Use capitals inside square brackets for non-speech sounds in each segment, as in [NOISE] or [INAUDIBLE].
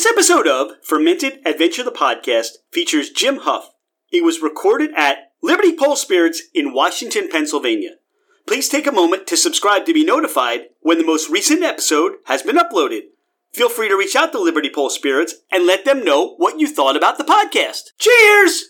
This episode of Fermented Adventure the Podcast features Jim Huff. It was recorded at Liberty Pole Spirits in Washington, Pennsylvania. Please take a moment to subscribe to be notified when the most recent episode has been uploaded. Feel free to reach out to Liberty Pole Spirits and let them know what you thought about the podcast. Cheers!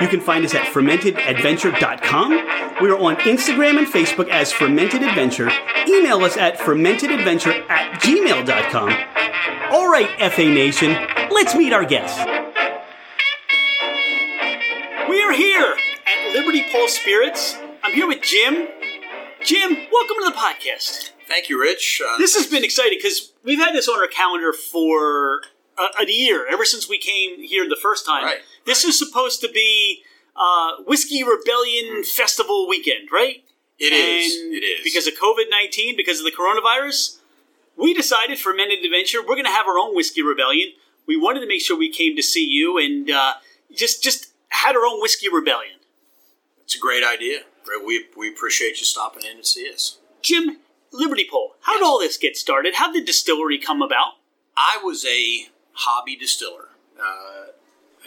You can find us at fermentedadventure.com. We are on Instagram and Facebook as Fermented Adventure. Email us at fermentedadventure at gmail.com. All right, FA Nation, let's meet our guests. We are here at Liberty Pole Spirits. I'm here with Jim. Jim, welcome to the podcast. Thank you, Rich. Uh, This has been exciting because we've had this on our calendar for a, a year, ever since we came here the first time. Right, This is supposed to be uh, Whiskey Rebellion Festival weekend, right? It is. It is. Because of COVID 19, because of the coronavirus, we decided Fermented Adventure, we're going to have our own Whiskey Rebellion. We wanted to make sure we came to see you and uh, just just had our own Whiskey Rebellion. it's a great idea. We, we appreciate you stopping in to see us. Jim, Liberty Pole, how did all this get started? How did distillery come about? I was a hobby distiller. Uh,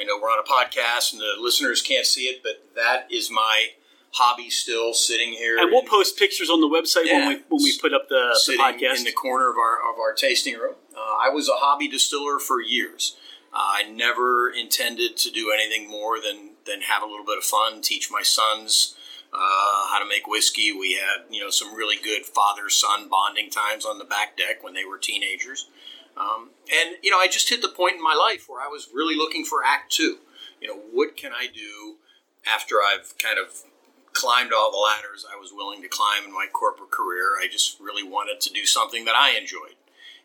I know we're on a podcast and the listeners can't see it, but that is my hobby still sitting here. And we'll in- post pictures on the website when we when we put up the, the podcast. in the corner of our of our tasting room. Uh, I was a hobby distiller for years. Uh, I never intended to do anything more than than have a little bit of fun, teach my sons uh, how to make whiskey. We had you know some really good father son bonding times on the back deck when they were teenagers. Um, and you know, I just hit the point in my life where I was really looking for Act Two. You know, what can I do after I've kind of climbed all the ladders I was willing to climb in my corporate career. I just really wanted to do something that I enjoyed,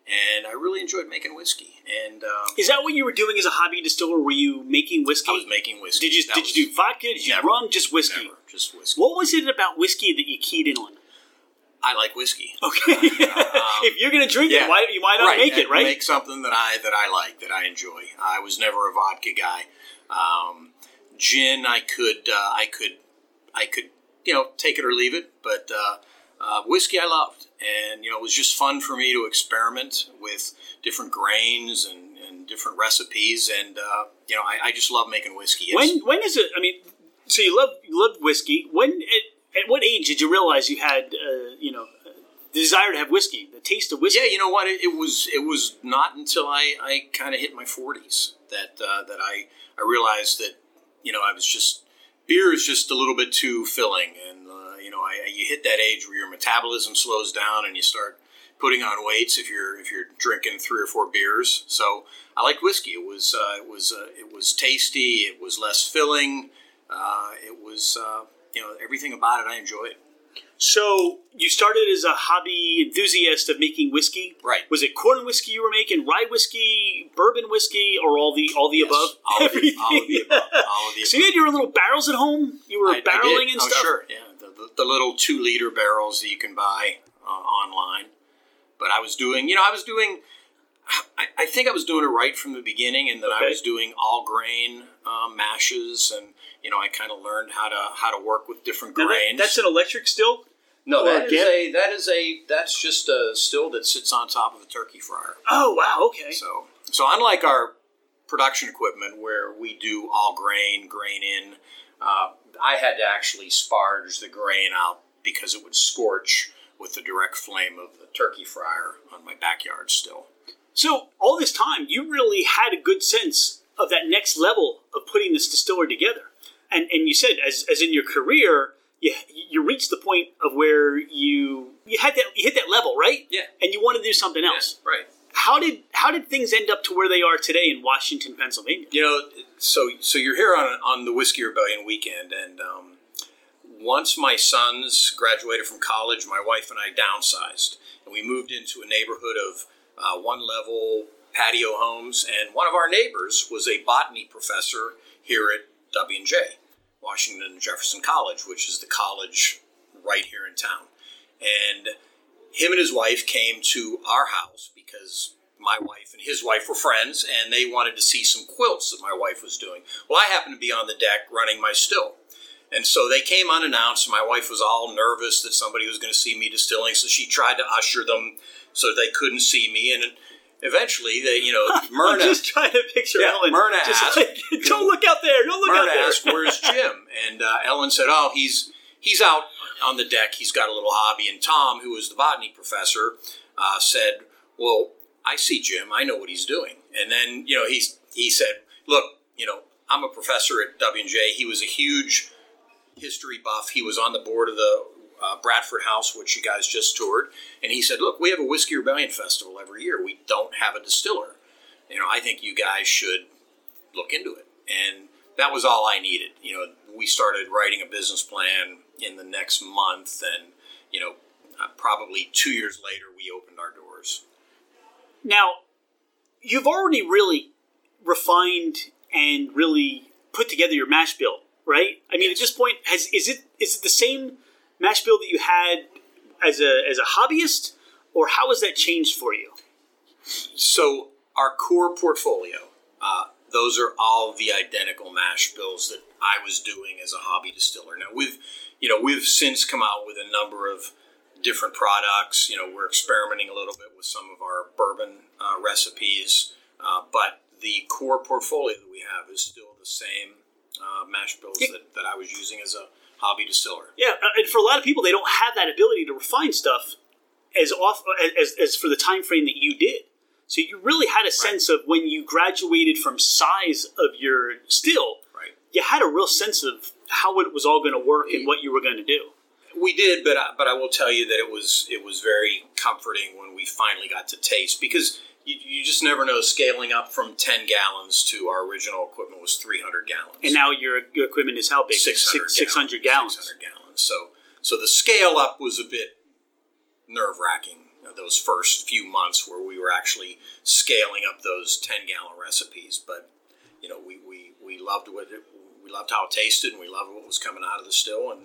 and I really enjoyed making whiskey. And um, Is that what you were doing as a hobby distiller? Were you making whiskey? I was making whiskey. Did you That did you do vodka? Did you never- rum? Just whiskey? Never, just whiskey. What was it about whiskey that you keyed in on? I like whiskey. Okay, [LAUGHS] if you're gonna drink yeah. it, why you might not make it, right? Make something that I that I like that I enjoy. I was never a vodka guy. Um, gin, I could uh, I could I could you know take it or leave it, but uh, uh, whiskey I loved, and you know it was just fun for me to experiment with different grains and, and different recipes, and uh, you know I, I just love making whiskey. It's- when when is it? I mean, so you love you love whiskey. When at, at what age did you realize you had uh, you know the desire to have whiskey, the taste of whiskey? Yeah, you know what? It, it was it was not until I, I kind of hit my forties that uh, that I I realized that you know I was just beer is just a little bit too filling, and uh, you know I, you hit that age where your metabolism slows down and you start putting on weights if you're if you're drinking three or four beers. So I liked whiskey. It was uh, it was uh, it was tasty. It was less filling. Uh, it was uh, you know everything about it I enjoyed. So you started as a hobby enthusiast of making whiskey. Right. Was it corn whiskey you were making, rye whiskey, bourbon whiskey, or all the all the Yes, above? all of the, [LAUGHS] all of the above. All of the so you had your little barrels at home. You were I- I barreling did. and oh, stuff. Sure, yeah, the, the, the little two liter barrels that you can buy uh, online. But I was doing, you know, I was doing. I, I think I was doing it right from the beginning, and that Okay. I was doing all grain um, mashes, and you know, I kind of learned how to how to work with different Now that- that's an electric still. no, or that is a that is a that's just a still that sits on top of a turkey fryer. Oh wow, okay. So, so unlike our production equipment where we do all grain, grain in, uh, I had to actually sparge the grain out because it would scorch with the direct flame of the turkey fryer on my backyard still. So all this time, you really had a good sense of that next level of putting this distiller together. And and you said, as as in your career, you you reached the point of where you you had that you hit that level, right? Yeah. And you want to do something else. Yeah, right. How did how did things end up to where they are today in Washington, Pennsylvania? You know, so so you're here on on the Whiskey Rebellion weekend, and um, once my sons graduated from college, my wife and I downsized, and we moved into a neighborhood of uh, one level patio homes, and one of our neighbors was a botany professor here at W and J, Washington and Jefferson College, which is the college right here in town, and him and his wife came to our house because my wife and his wife were friends and they wanted to see some quilts that my wife was doing. Well, I happened to be on the deck running my still. And so they came unannounced. My wife was all nervous that somebody was going to see me distilling, so she tried to usher them so they couldn't see me. And eventually, they, you know, [LAUGHS] Myrna. I'm just trying to picture Yeah, Ellen. Myrna just asked, like, [LAUGHS] don't look out there. Don't look Myrna out there. asked, "Where's [LAUGHS] Jim?" And uh, Ellen said, "Oh, he's he's out on the deck. He's got a little hobby." And Tom, who was the botany professor, uh, said, "Well, I see Jim. I know what he's doing." And then you know he's he said, "Look, you know, I'm a professor at W and J. He was a huge history buff. He was on the board of the uh, Bradford House, which you guys just toured. And he said, "Look, we have a Whiskey Rebellion festival every year. We don't have a distiller. You know, I think you guys should look into it." And that was all I needed. You know, we started writing a business plan in the next month, and you know, uh, probably two years later, we opened our doors. Now, you've already really refined and really put together your mash bill, right? I mean, at this point, has is it is it the same mash bill that you had as a as a hobbyist, or how has that changed for you? So our core portfolio, uh, those are all the identical mash bills that I was doing as a hobby distiller. Now we've, you know, we've since come out with a number of different products. You know, we're experimenting a little bit with some of our bourbon uh, recipes, uh, but the core portfolio that we have is still the same uh, mash bills that, that I was using as a hobby distiller. Yeah, uh, and for a lot of people, they don't have that ability to refine stuff as off as, as for the time frame that you did. So you really had a sense of when you graduated from size of your still, Right. you had a real sense of how it was all going to work and what you were going to do. We did, but I, but I will tell you that it was it was very comforting when we finally got to taste because you, you just never know. Scaling up from ten gallons to our original equipment was three hundred gallons, And now your, your equipment is how big? 600 Six hundred gallons. 600 gallons. So so the scale up was a bit nerve wracking. Uh, those first few months where we were actually scaling up those ten gallon recipes, but you know we, we, we loved what it, we loved how it tasted and we loved what was coming out of the still and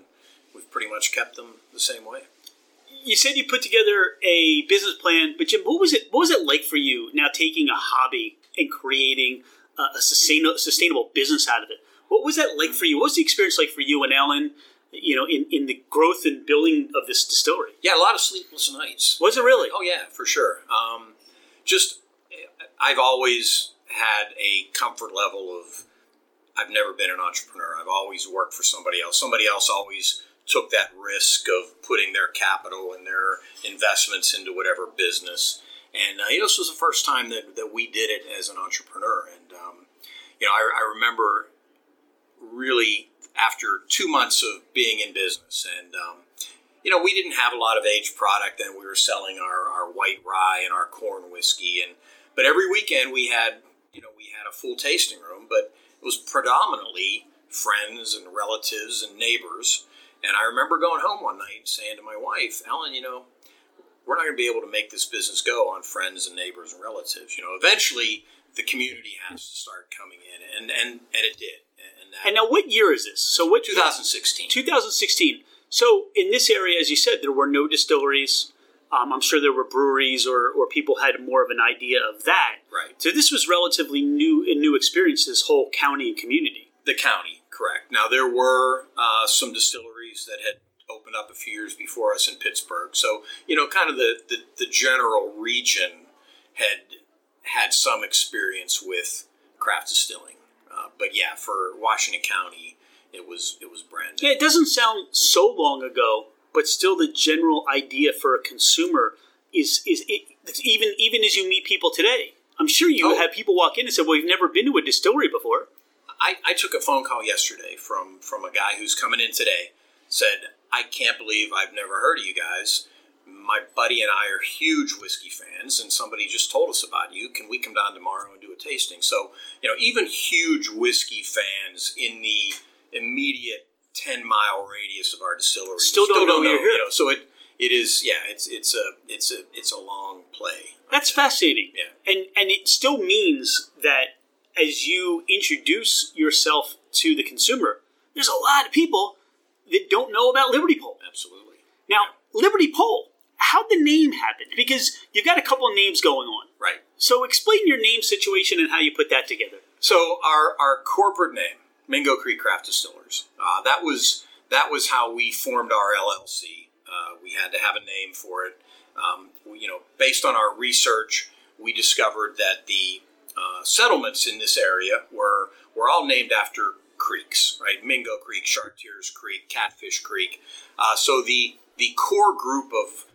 we've pretty much kept them the same way. You said you put together a business plan, but Jim, what was it? What was it like for you now taking a hobby and creating a, a sustainable, sustainable business out of it? What was that like for you? What was the experience like for you and Ellen? You know, in, in the growth and building of this distillery. Yeah, a lot of sleepless nights. Was it really? Oh yeah, for sure. Um, just I've always had a comfort level of I've never been an entrepreneur. I've always worked for somebody else. Somebody else always took that risk of putting their capital and their investments into whatever business. And uh, you know, this was the first time that, that we did it as an entrepreneur. And um, you know, I, I remember really after two months of being in business and um, you know, we didn't have a lot of aged product and we were selling our, our white rye and our corn whiskey and but every weekend we had you know, we had a full tasting room, but it was predominantly friends and relatives and neighbors. And I remember going home one night and saying to my wife, Ellen, you know, we're not going to be able to make this business go on friends and neighbors and relatives. You know, eventually the community has to start coming in, and and, and it did. And, that, And now, what year is this? So, what 2016. 2016. So, in this area, as you said, there were no distilleries. Um, I'm sure there were breweries, or, or people had more of an idea of that. Right. So, this was relatively new and new experience. This whole county and community. The county, correct. Now there were uh, some distilleries that had opened up a few years before us in Pittsburgh. So you know, kind of the the, the general region had had some experience with craft distilling. Uh, but yeah, for Washington County, it was it was brand new. Yeah, it doesn't sound so long ago, but still, the general idea for a consumer is is it, even even as you meet people today. I'm sure you Oh. have people walk in and say, "Well, we've never been to a distillery before." I, I took a phone call yesterday from from a guy who's coming in today said, I can't believe I've never heard of you guys. My buddy and I are huge whiskey fans, and somebody just told us about you. Can we come down tomorrow and do a tasting? So, you know, even huge whiskey fans in the immediate 10 mile radius of our distillery Still don't know you're here. You know, so it, it is, yeah, it's, it's a, it's a, it's a long play. That's fascinating. Yeah. And and it still means that as you introduce yourself to the consumer, there's a lot of people that don't know about Liberty Pole. Absolutely. Now, Liberty Pole, how'd the name happen? Because you've got a couple of names going on. Right. So explain your name situation and how you put that together. So our, our corporate name, Mingo Creek Craft Distillers, uh, that was that was how we formed our LLC. Uh, we had to have a name for it. Um, we- you know, based on our research, we discovered that the uh, settlements in this area were were all named after creeks, right? Mingo Creek, Chartiers Creek, Catfish Creek. Uh, so the the core group of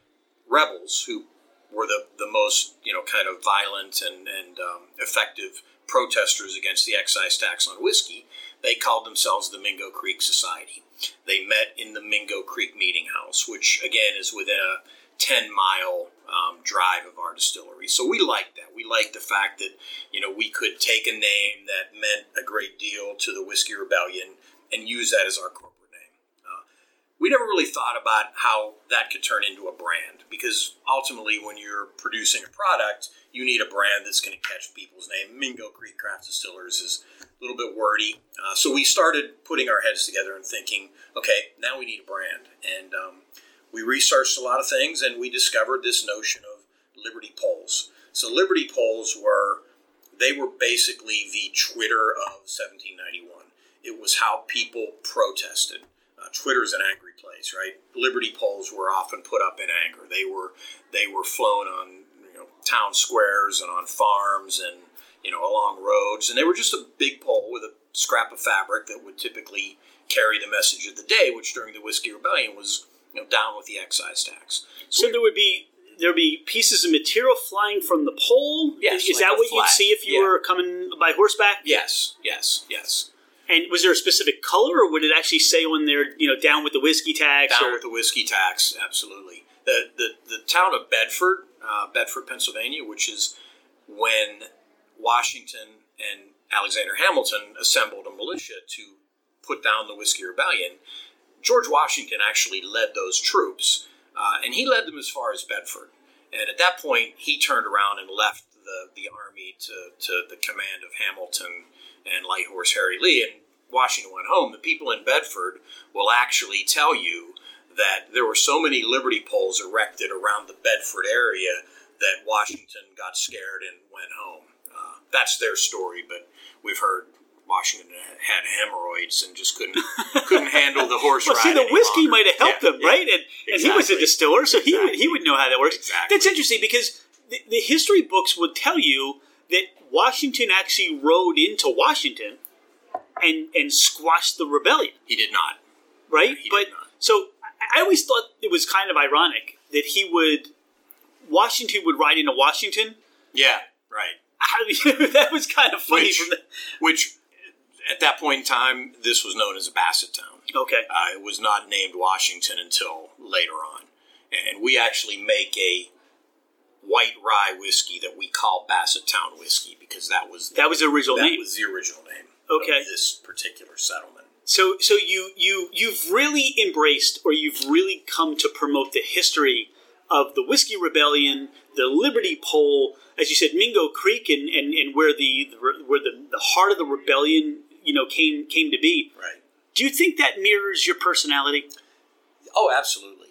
rebels who were the, the most you know kind of violent and, and um, effective protesters against the excise tax on whiskey they called themselves the mingo creek society they met in the mingo creek meeting house which again is within a 10 mile um, drive of our distillery. So we liked that. We liked the fact that you know we could take a name that meant a great deal to the whiskey rebellion and use that as our corporate name. Uh, we never really thought about how that could turn into a brand because ultimately when you're producing a product you need a brand that's going to catch people's name. Mingo creek craft distillers is a little bit wordy. Uh, so we started putting our heads together and thinking okay now we need a brand. And um, we researched a lot of things and we discovered this notion of liberty poles so liberty poles were they were basically the twitter of 1791 it was how people protested uh, Twitter's an angry place, right? Liberty poles were often put up in anger. They were they were flown on you know town squares and on farms and you know along roads, and they were just a big pole with a scrap of fabric that would typically carry the message of the day, which during the Whiskey Rebellion was you know down with the excise tax. So there would be there would be pieces of material flying from the pole. Yes, is like that what you'd see if you Yeah. were coming by horseback? Yes, yes, yes. And was there a specific color, or would it actually say on there, you know, down with the whiskey tax? Down or, with the whiskey tax, absolutely. The the, the town of Bedford, uh, Bedford, Pennsylvania, which is when Washington and Alexander Hamilton assembled a militia to put down the Whiskey Rebellion. George Washington actually led those troops, uh, and he led them as far as Bedford. And at that point, he turned around and left the, the army to, to the command of Hamilton and Light Horse Harry Lee, and Washington went home. The people in Bedford will actually tell you that there were so many liberty poles erected around the Bedford area that Washington got scared and went home. Uh, that's their story, but we've heard Washington had hemorrhoids and just couldn't couldn't handle the horse [LAUGHS] well, ride. see, the whiskey might have helped Yeah, yeah. right? And, and he was a distiller, so he would, he would know how that works. Exactly. That's interesting because the, the history books would tell you that Washington actually rode into Washington and and squashed the rebellion. He did not. right? He but not. so I always thought it was kind of ironic that he would Washington would ride into Washington. Yeah, right. I, [LAUGHS] that was kind of funny. Which- from the, Which, at that point in time, this was known as a Basset Town. okay, Uh, it was not named Washington until later on. And we actually make a white rye whiskey that we call Basset Town whiskey because that was that was the original that name. was the original name Okay. of this particular settlement. So so you you you've really embraced or you've really come to promote the history of the whiskey rebellion, the Liberty Pole, as you said, Mingo Creek, and, and, and where the, the where the, the heart of the rebellion you know came came to be. Right. Do you think that mirrors your personality? Oh, absolutely,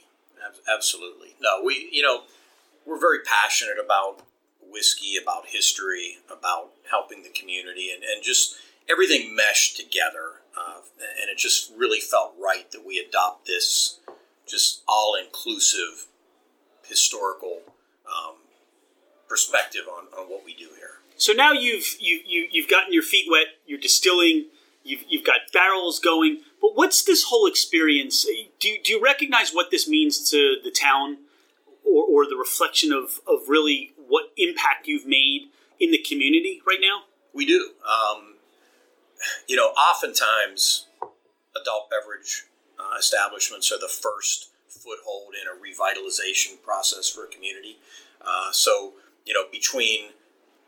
absolutely. No, we you know we're very passionate about whiskey, about history, about helping the community, and, and just everything meshed together. Uh, and it just really felt right that we adopt this just all inclusive historical um, perspective on, on what we do here. So now you've you, you you've gotten your feet wet. You're distilling. You've you've got barrels going. But what's this whole experience? Do you, do you recognize what this means to the town, or, or the reflection of of really what impact you've made in the community right now? We do. Um, you know, oftentimes adult beverage uh, establishments are the first foothold in a revitalization process for a community. Uh, so, you know, between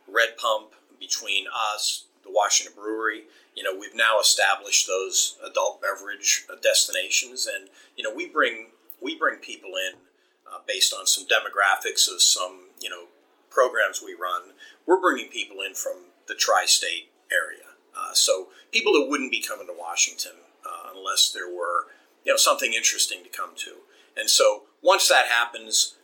Red Pump, between us, the Washington Brewery, you know, we've now established those adult beverage destinations, and you know, we bring we bring people in uh, based on some demographics of some you know programs we run. We're bringing people in from the tri-state area, uh, so people that wouldn't be coming to Washington uh, unless there were you know something interesting to come to. And so once that happens,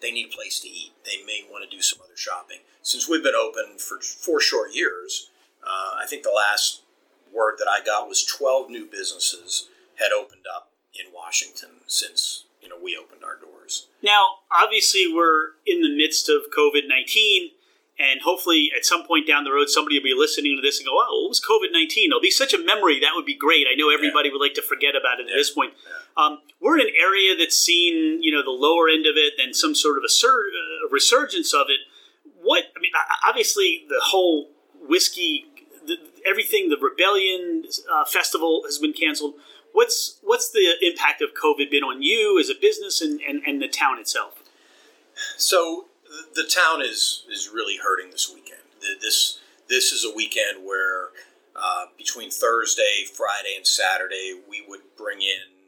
they need a place to eat. They may want to do some other shopping. Since we've been open for four short years, uh, I think the last word that I got was 12 new businesses had opened up in Washington since you know we opened our doors. Now, obviously, we're in the midst of COVID 19 and hopefully, at some point down the road, somebody will be listening to this and go, "Oh, what was COVID nineteen? It'll be such a memory. That would be great." I know everybody yeah. would like to forget about it yeah. at this point. Yeah. Um, we're in an area that's seen, you know, the lower end of it and some sort of a sur- uh, resurgence of it. What I mean, obviously, the whole whiskey, the, everything, the rebellion uh, festival has been canceled. What's what's the impact of COVID been on you as a business and, and, and the town itself? So the town is is really hurting this weekend. This this is a weekend where uh, between Thursday, Friday, and Saturday, we would bring in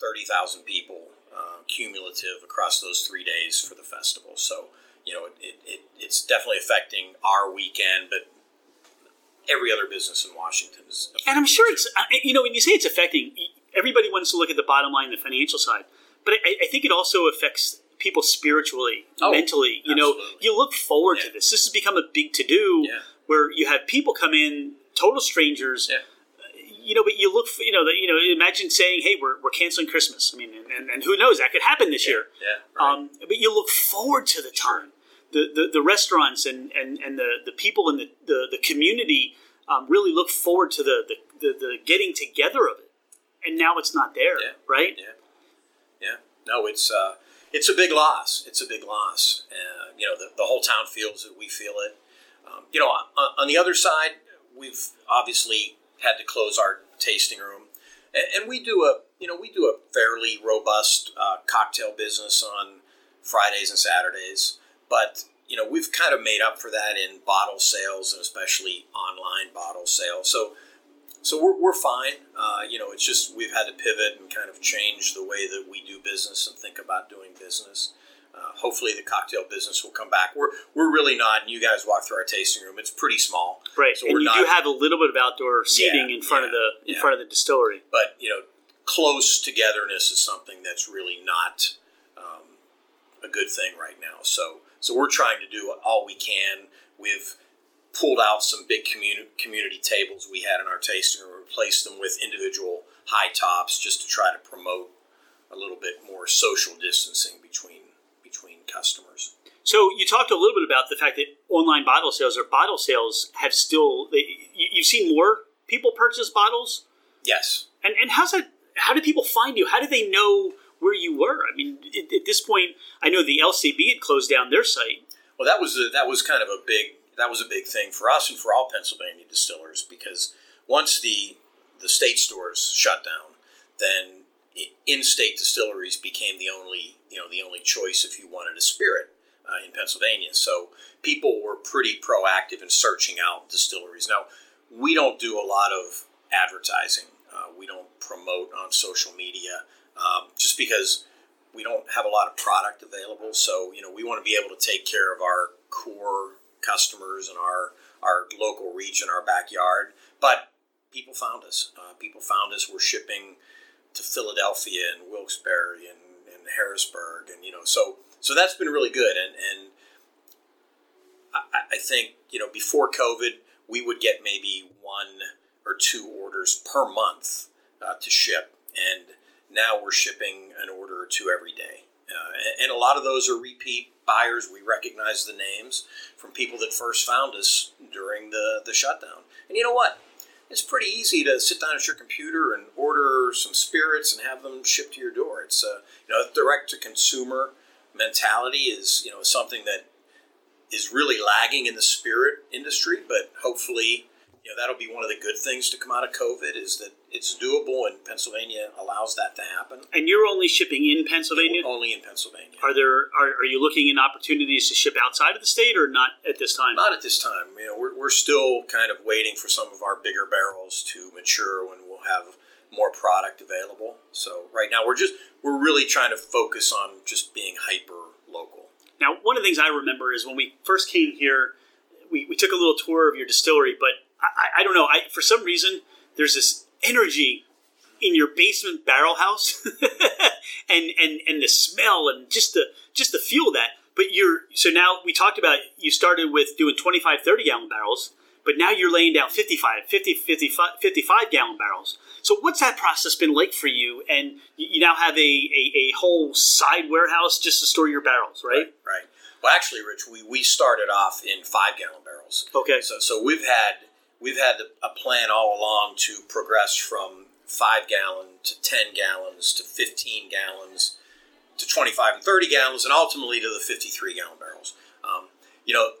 thirty thousand people uh, cumulative across those three days for the festival. So you know, it, it, it's definitely affecting our weekend, but every other business in Washington is. And I'm sure it's uh, you know when you say it's affecting, everybody wants to look at the bottom line, the financial side, but I, I think it also affects people spiritually, oh, mentally. You absolutely. know, you look forward yeah. to this. This has become a big to do yeah. where you have people come in, total strangers. Yeah. You know, but you look, for, you know, the, you know. Imagine saying, "Hey, we're, we're canceling Christmas." I mean, and, and who knows? That could happen this year. Yeah, right. um, but you look forward to the time. The, the, the restaurants and, and, and the, the people in the, the, the community um, really look forward to the, the, the, the, getting together of it. And now it's not there, yeah. right? Yeah. Yeah. No, it's uh, it's a big loss. It's a big loss. Uh, you know, the, the whole town feels it. We feel it. Um, you know, on, on, the other side, we've obviously had to close our tasting room, and, and we do a you know we do a fairly robust uh, cocktail business on Fridays and Saturdays, but you know we've kind of made up for that in bottle sales and especially online bottle sales. So so we're, we're fine. Uh, you know, it's just we've had to pivot and kind of change the way that we do business and think about doing business. Uh, hopefully, the cocktail business will come back. We're we're really not. And you guys walk through our tasting room; it's pretty small, right? So and you not, do have a little bit of outdoor seating yeah, in front yeah, of the in yeah. front of the distillery. But you know, close togetherness is something that's really not um, a good thing right now. So so we're trying to do all we can. We've pulled out some big community community tables we had in our tasting room, replaced them with individual high tops, just to try to promote a little bit more social distancing between between customers. So you talked a little bit about the fact that online bottle sales or bottle sales have still they, you, you've seen more people purchase bottles. Yes. And and how's that? How do people find you? How do they know where you were? I mean, at, at this point, I know the LCB had closed down their site. Well, that was a, that was kind of a big that was a big thing for us and for all Pennsylvania distillers because once the the state stores shut down, then in-state distilleries became the only you know the only choice if you wanted a spirit uh, in Pennsylvania. So people were pretty proactive in searching out distilleries. Now we don't do a lot of advertising. Uh, we don't promote on social media um, just because we don't have a lot of product available. So you know we want to be able to take care of our core customers and our our local region, our backyard. But people found us. Uh, people found us. We're shipping to Philadelphia and Wilkes-Barre and, and Harrisburg, and you know, so so that's been really good. And and I, I think you know before COVID, we would get maybe one or two orders per month uh, to ship, and now we're shipping an order or two every day. Uh, and, and, a lot of those are repeat buyers. We recognize the names from people that first found us during the, the shutdown. And you know what? It's pretty easy to sit down at your computer and order some spirits and have them shipped to your door. It's a you know direct to consumer mentality is you know something that is really lagging in the spirit industry, but hopefully you know that'll be one of the good things to come out of COVID is that it's doable, and Pennsylvania allows that to happen. And you're only shipping in Pennsylvania? Only in Pennsylvania. Are there are, are you looking in opportunities to ship outside of the state, or not at this time? Not at this time. You know, we're, we're still kind of waiting for some of our bigger barrels to mature when we'll have more product available. So right now we're just we're really trying to focus on just being hyper local. Now, one of the things I remember is when we first came here, we, we took a little tour of your distillery, but I, I don't know, I for some reason there's this energy in your basement barrel house [LAUGHS] and, and and the smell and just the just the feel of that. But you're so now we talked about you started with doing 25 30 gallon barrels but now you're laying down 55 50 55, 55 gallon barrels. So what's that process been like for you? And you now have a, a, a whole side warehouse just to store your barrels right? Right, right. well actually rich we, we started off in five gallon barrels. Okay. So so we've had we've had a plan all along to progress from five gallon to 10 gallons to 15 gallons to 25 and 30 gallons and ultimately to the 53 gallon barrels. Um, you know,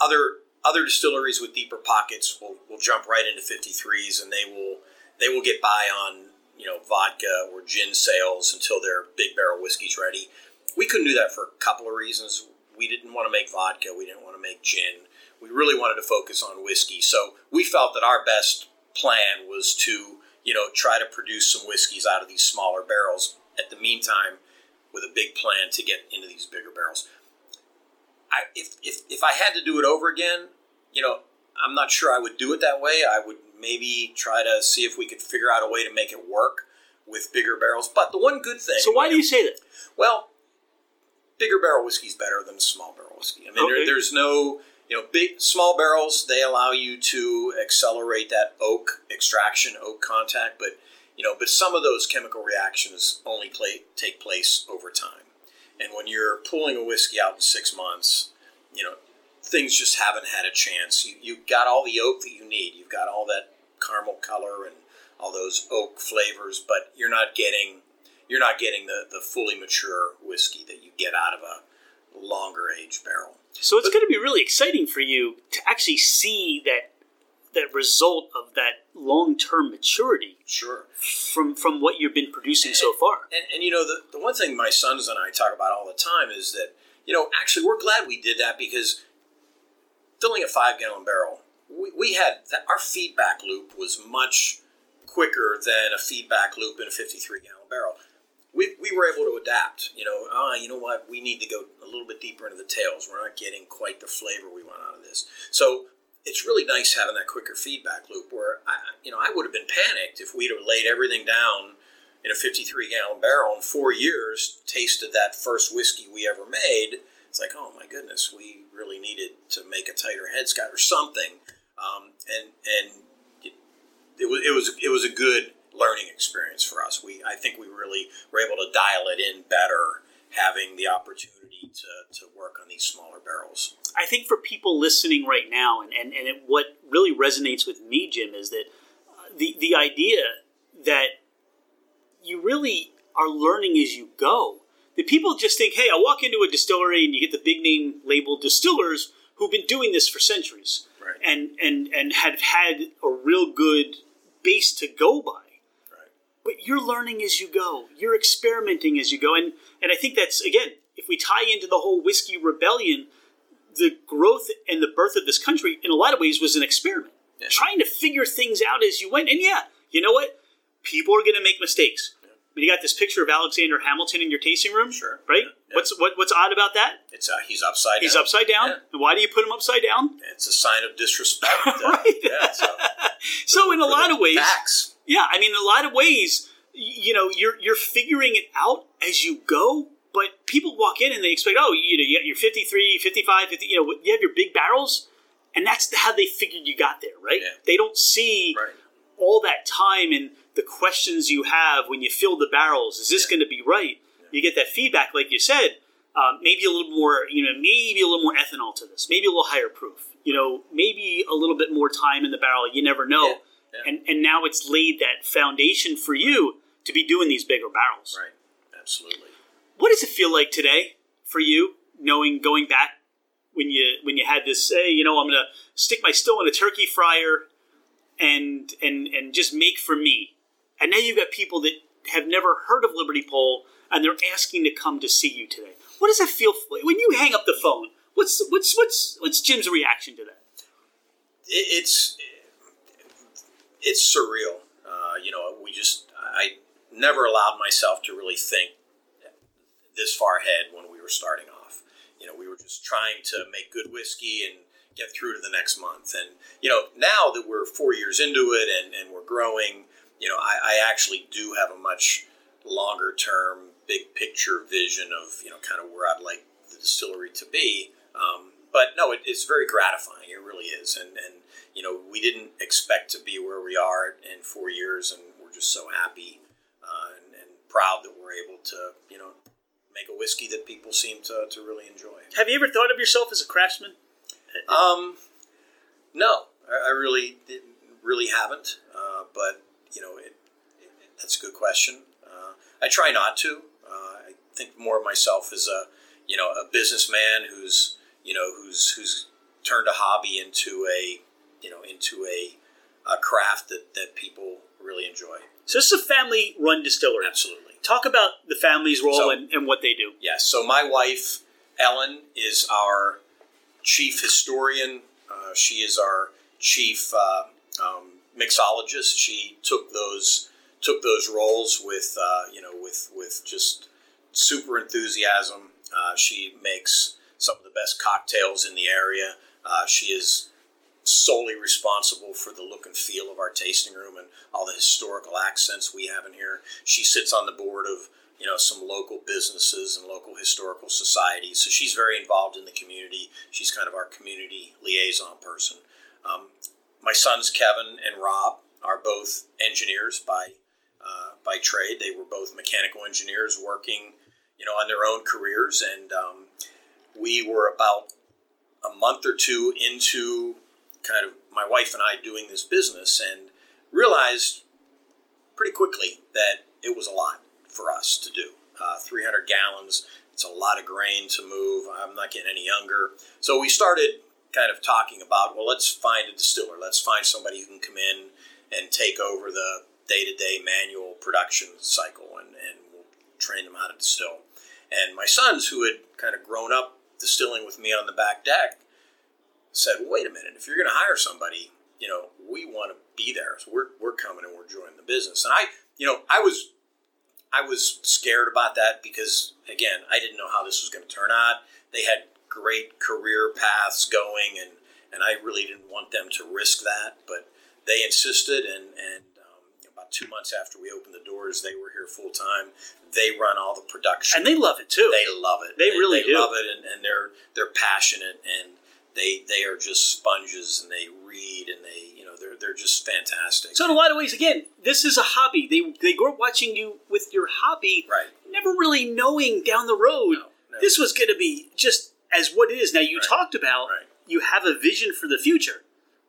other other distilleries with deeper pockets will, will jump right into 53s and they will they will get by on you know vodka or gin sales until their big barrel whiskey's ready. We couldn't do that for a couple of reasons. We didn't want to make vodka. We didn't want to make gin we really wanted to focus on whiskey. So we felt that our best plan was to, you know, try to produce some whiskeys out of these smaller barrels. At the meantime, with a big plan to get into these bigger barrels. I, if, if, if I had to do it over again, you know, I'm not sure I would do it that way. I would maybe try to see if we could figure out a way to make it work with bigger barrels. But the one good thing. So why do you say that? Well, bigger barrel whiskey is better than small barrel whiskey. I mean, okay. there, there's no you know, big small barrels they allow you to accelerate that oak extraction, oak contact, but you know, but some of those chemical reactions only play, take place over time. And when you're pulling a whiskey out in six months, you know, things just haven't had a chance. You you've got all the oak that you need. You've got all that caramel color and all those oak flavors, but you're not getting you're not getting the, the fully mature whiskey that you get out of a longer age barrel. So it's going to be really exciting for you to actually see that that result of that long term maturity. Sure. From from what you've been producing and, so far. And, and you know the the one thing my sons and I talk about all the time is that you know actually we're glad we did that because filling a five gallon barrel we, we had that our feedback loop was much quicker than a feedback loop in a 53 gallon barrel we, we were able to adapt. You know, ah, you know what? We need to go a little bit deeper into the tails. We're not getting quite the flavor we want out of this. So it's really nice having that quicker feedback loop. Where I, you know, I would have been panicked if we'd have laid everything down in a 53 gallon barrel in four years, tasted that first whiskey we ever made. It's like, oh my goodness, we really needed to make a tighter heads cut or something. Um, and and it, it was it was it was a good learning experience for us. We I think we really were able to dial it in better having the opportunity to, to work on these smaller barrels. I think for people listening right now, and, and, and it, what really resonates with me, Jim, is that uh, the, the idea that you really are learning as you go. That people just think, hey, I walk into a distillery and you get the big name labeled distillers who've been doing this for centuries right. and, and, and have had a real good base to go by but you're learning as you go. You're experimenting as you go. And, and I think that's, again, if we tie into the whole whiskey rebellion, the growth and the birth of this country, in a lot of ways, was an experiment. Yeah. Trying to figure things out as you went. And yeah, you know what? People are going to make mistakes. Yeah. But you got this picture of Alexander Hamilton in your tasting room, sure, right? Yeah. What's what, what's odd about that? It's uh, he's upside. He's upside down. And why do you put him upside down? It's a sign of disrespect. right. [LAUGHS] Yeah, so, so in a lot of ways, facts. Yeah, I mean, in a lot of ways, you know, you're you're figuring it out as you go. But people walk in and they expect, oh, you know, you got your 53, 55, 50, you know, you have your big barrels, and that's how they figured you got there, right? Yeah. They don't see right. all that time and the questions you have when you fill the barrels. Is this yeah. going to be right? Yeah. You get that feedback, like you said. Um, maybe a little more, you know, maybe a little more ethanol to this, maybe a little higher proof, you know, maybe a little bit more time in the barrel. You never know. Yeah. And and now it's laid that foundation for you to be doing these bigger barrels. Right. Absolutely. What does it feel like today for you, knowing going back when you when you had this? Hey, you know, I'm going to stick my still in a turkey fryer, and and and just make for me. And now you've got people that have never heard of Liberty Pole and they're asking to come to see you today. What does that feel like when you hang up the phone? What's what's what's what's Jim's reaction to that? It's it's surreal. Uh, you know, we just I never allowed myself to really think this far ahead when we were starting off. You know, we were just trying to make good whiskey and get through to the next month. And you know, now that we're four years into it and, and we're growing, you know, I, I actually do have a much longer term, big picture vision of you know kind of where I'd like the distillery to be. Um, but no, it, it's very gratifying. It really is, and and you know we didn't expect to be where we are in four years, and we're just so happy uh, and, and proud that we're able to you know make a whiskey that people seem to, to really enjoy. Have you ever thought of yourself as a craftsman? Um, no, I, really really haven't. Uh, but you know, it, it, that's a good question. Uh, I try not to. Uh, I think more of myself as a you know a businessman who's you know who's who's turned a hobby into a you know into a, a craft that, that people really enjoy. So this is a family run distillery. Absolutely. Talk about the family's role So- and, and what they do. Yes. So my wife Ellen is our chief historian. Uh, she is our chief uh, um, mixologist. She took those took those roles with uh, you know with with just super enthusiasm. Uh, she makes some of the best cocktails in the area. Uh, she is solely responsible for the look and feel of our tasting room and all the historical accents we have in here. She sits on the board of you know some local businesses and local historical societies, so she's very involved in the community. She's kind of our community liaison person. Um, my sons Kevin and Rob are both engineers by uh, by trade. They were both mechanical engineers working you know on their own careers, and um, we were about a month or two into kind of my wife and I doing this business and realized pretty quickly that it was a lot for us to do. Uh, 300 gallons, it's a lot of grain to move. I'm not getting any younger. So we started kind of talking about, well, let's find a distiller. Let's find somebody who can come in and take over the day to day manual production cycle and, and we'll train them how to distill. And my sons, who had kind of grown up distilling with me on the back deck, said, well, wait a minute, if you're going to hire somebody, you know, we want to be there. So we're, we're coming and we're joining the business. And I, you know, I was, I was scared about that because again, I didn't know how this was going to turn out. They had great career paths going and, and I really didn't want them to risk that, but they insisted and, and, um, about two months after we opened the doors, they were here full time. They run all the production And they love it too. they love it. They really they love it, and, and they're they're passionate, and they they are just sponges, and they read, and they you know they're they're just fantastic. so in a lot of ways, again, this is a hobby. They they grew up watching you with your hobby, right, never really knowing down the road No, no. this was going to be just as what it is. Now you Right. talked about Right. you have a vision for the future.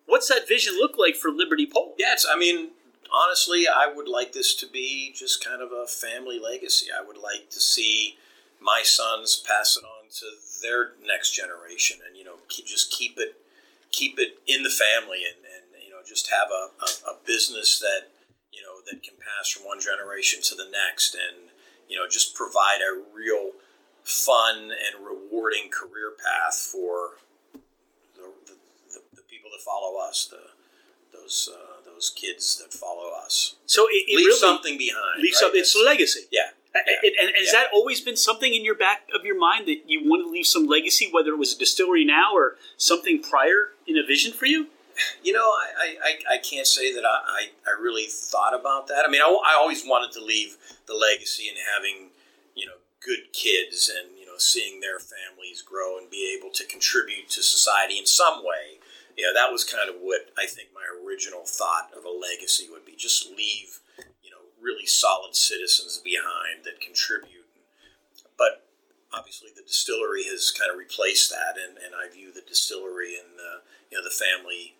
What's that vision look like for Liberty Pole? yeah. I mean, honestly, I would like this to be just kind of a family legacy. I would like to see my sons pass it on to their next generation, and you know, keep, just keep it keep it in the family, and, and you know, just have a, a, a business that you know that can pass from one generation to the next, and you know, just provide a real fun and rewarding career path for the, the, the, the people that follow us, the those uh, those kids that follow us. So it, it Leave really something behind. leave right? some- It's legacy. yeah. Yeah. And, and has Yeah. that always been something in your back of your mind that you want to leave some legacy, whether it was a distillery now or something prior in a vision for you? You know, I, I, I- can't say that I, I, I really thought about that. I mean, I, I always wanted to leave the legacy and having, you know, good kids and, you know, seeing their families grow and be able to contribute to society in some way. You know, that was kind of what I think my original thought of a legacy would be. Just leave, really solid citizens behind that contribute. But obviously the distillery has kind of replaced that and, and I view the distillery and the you know the family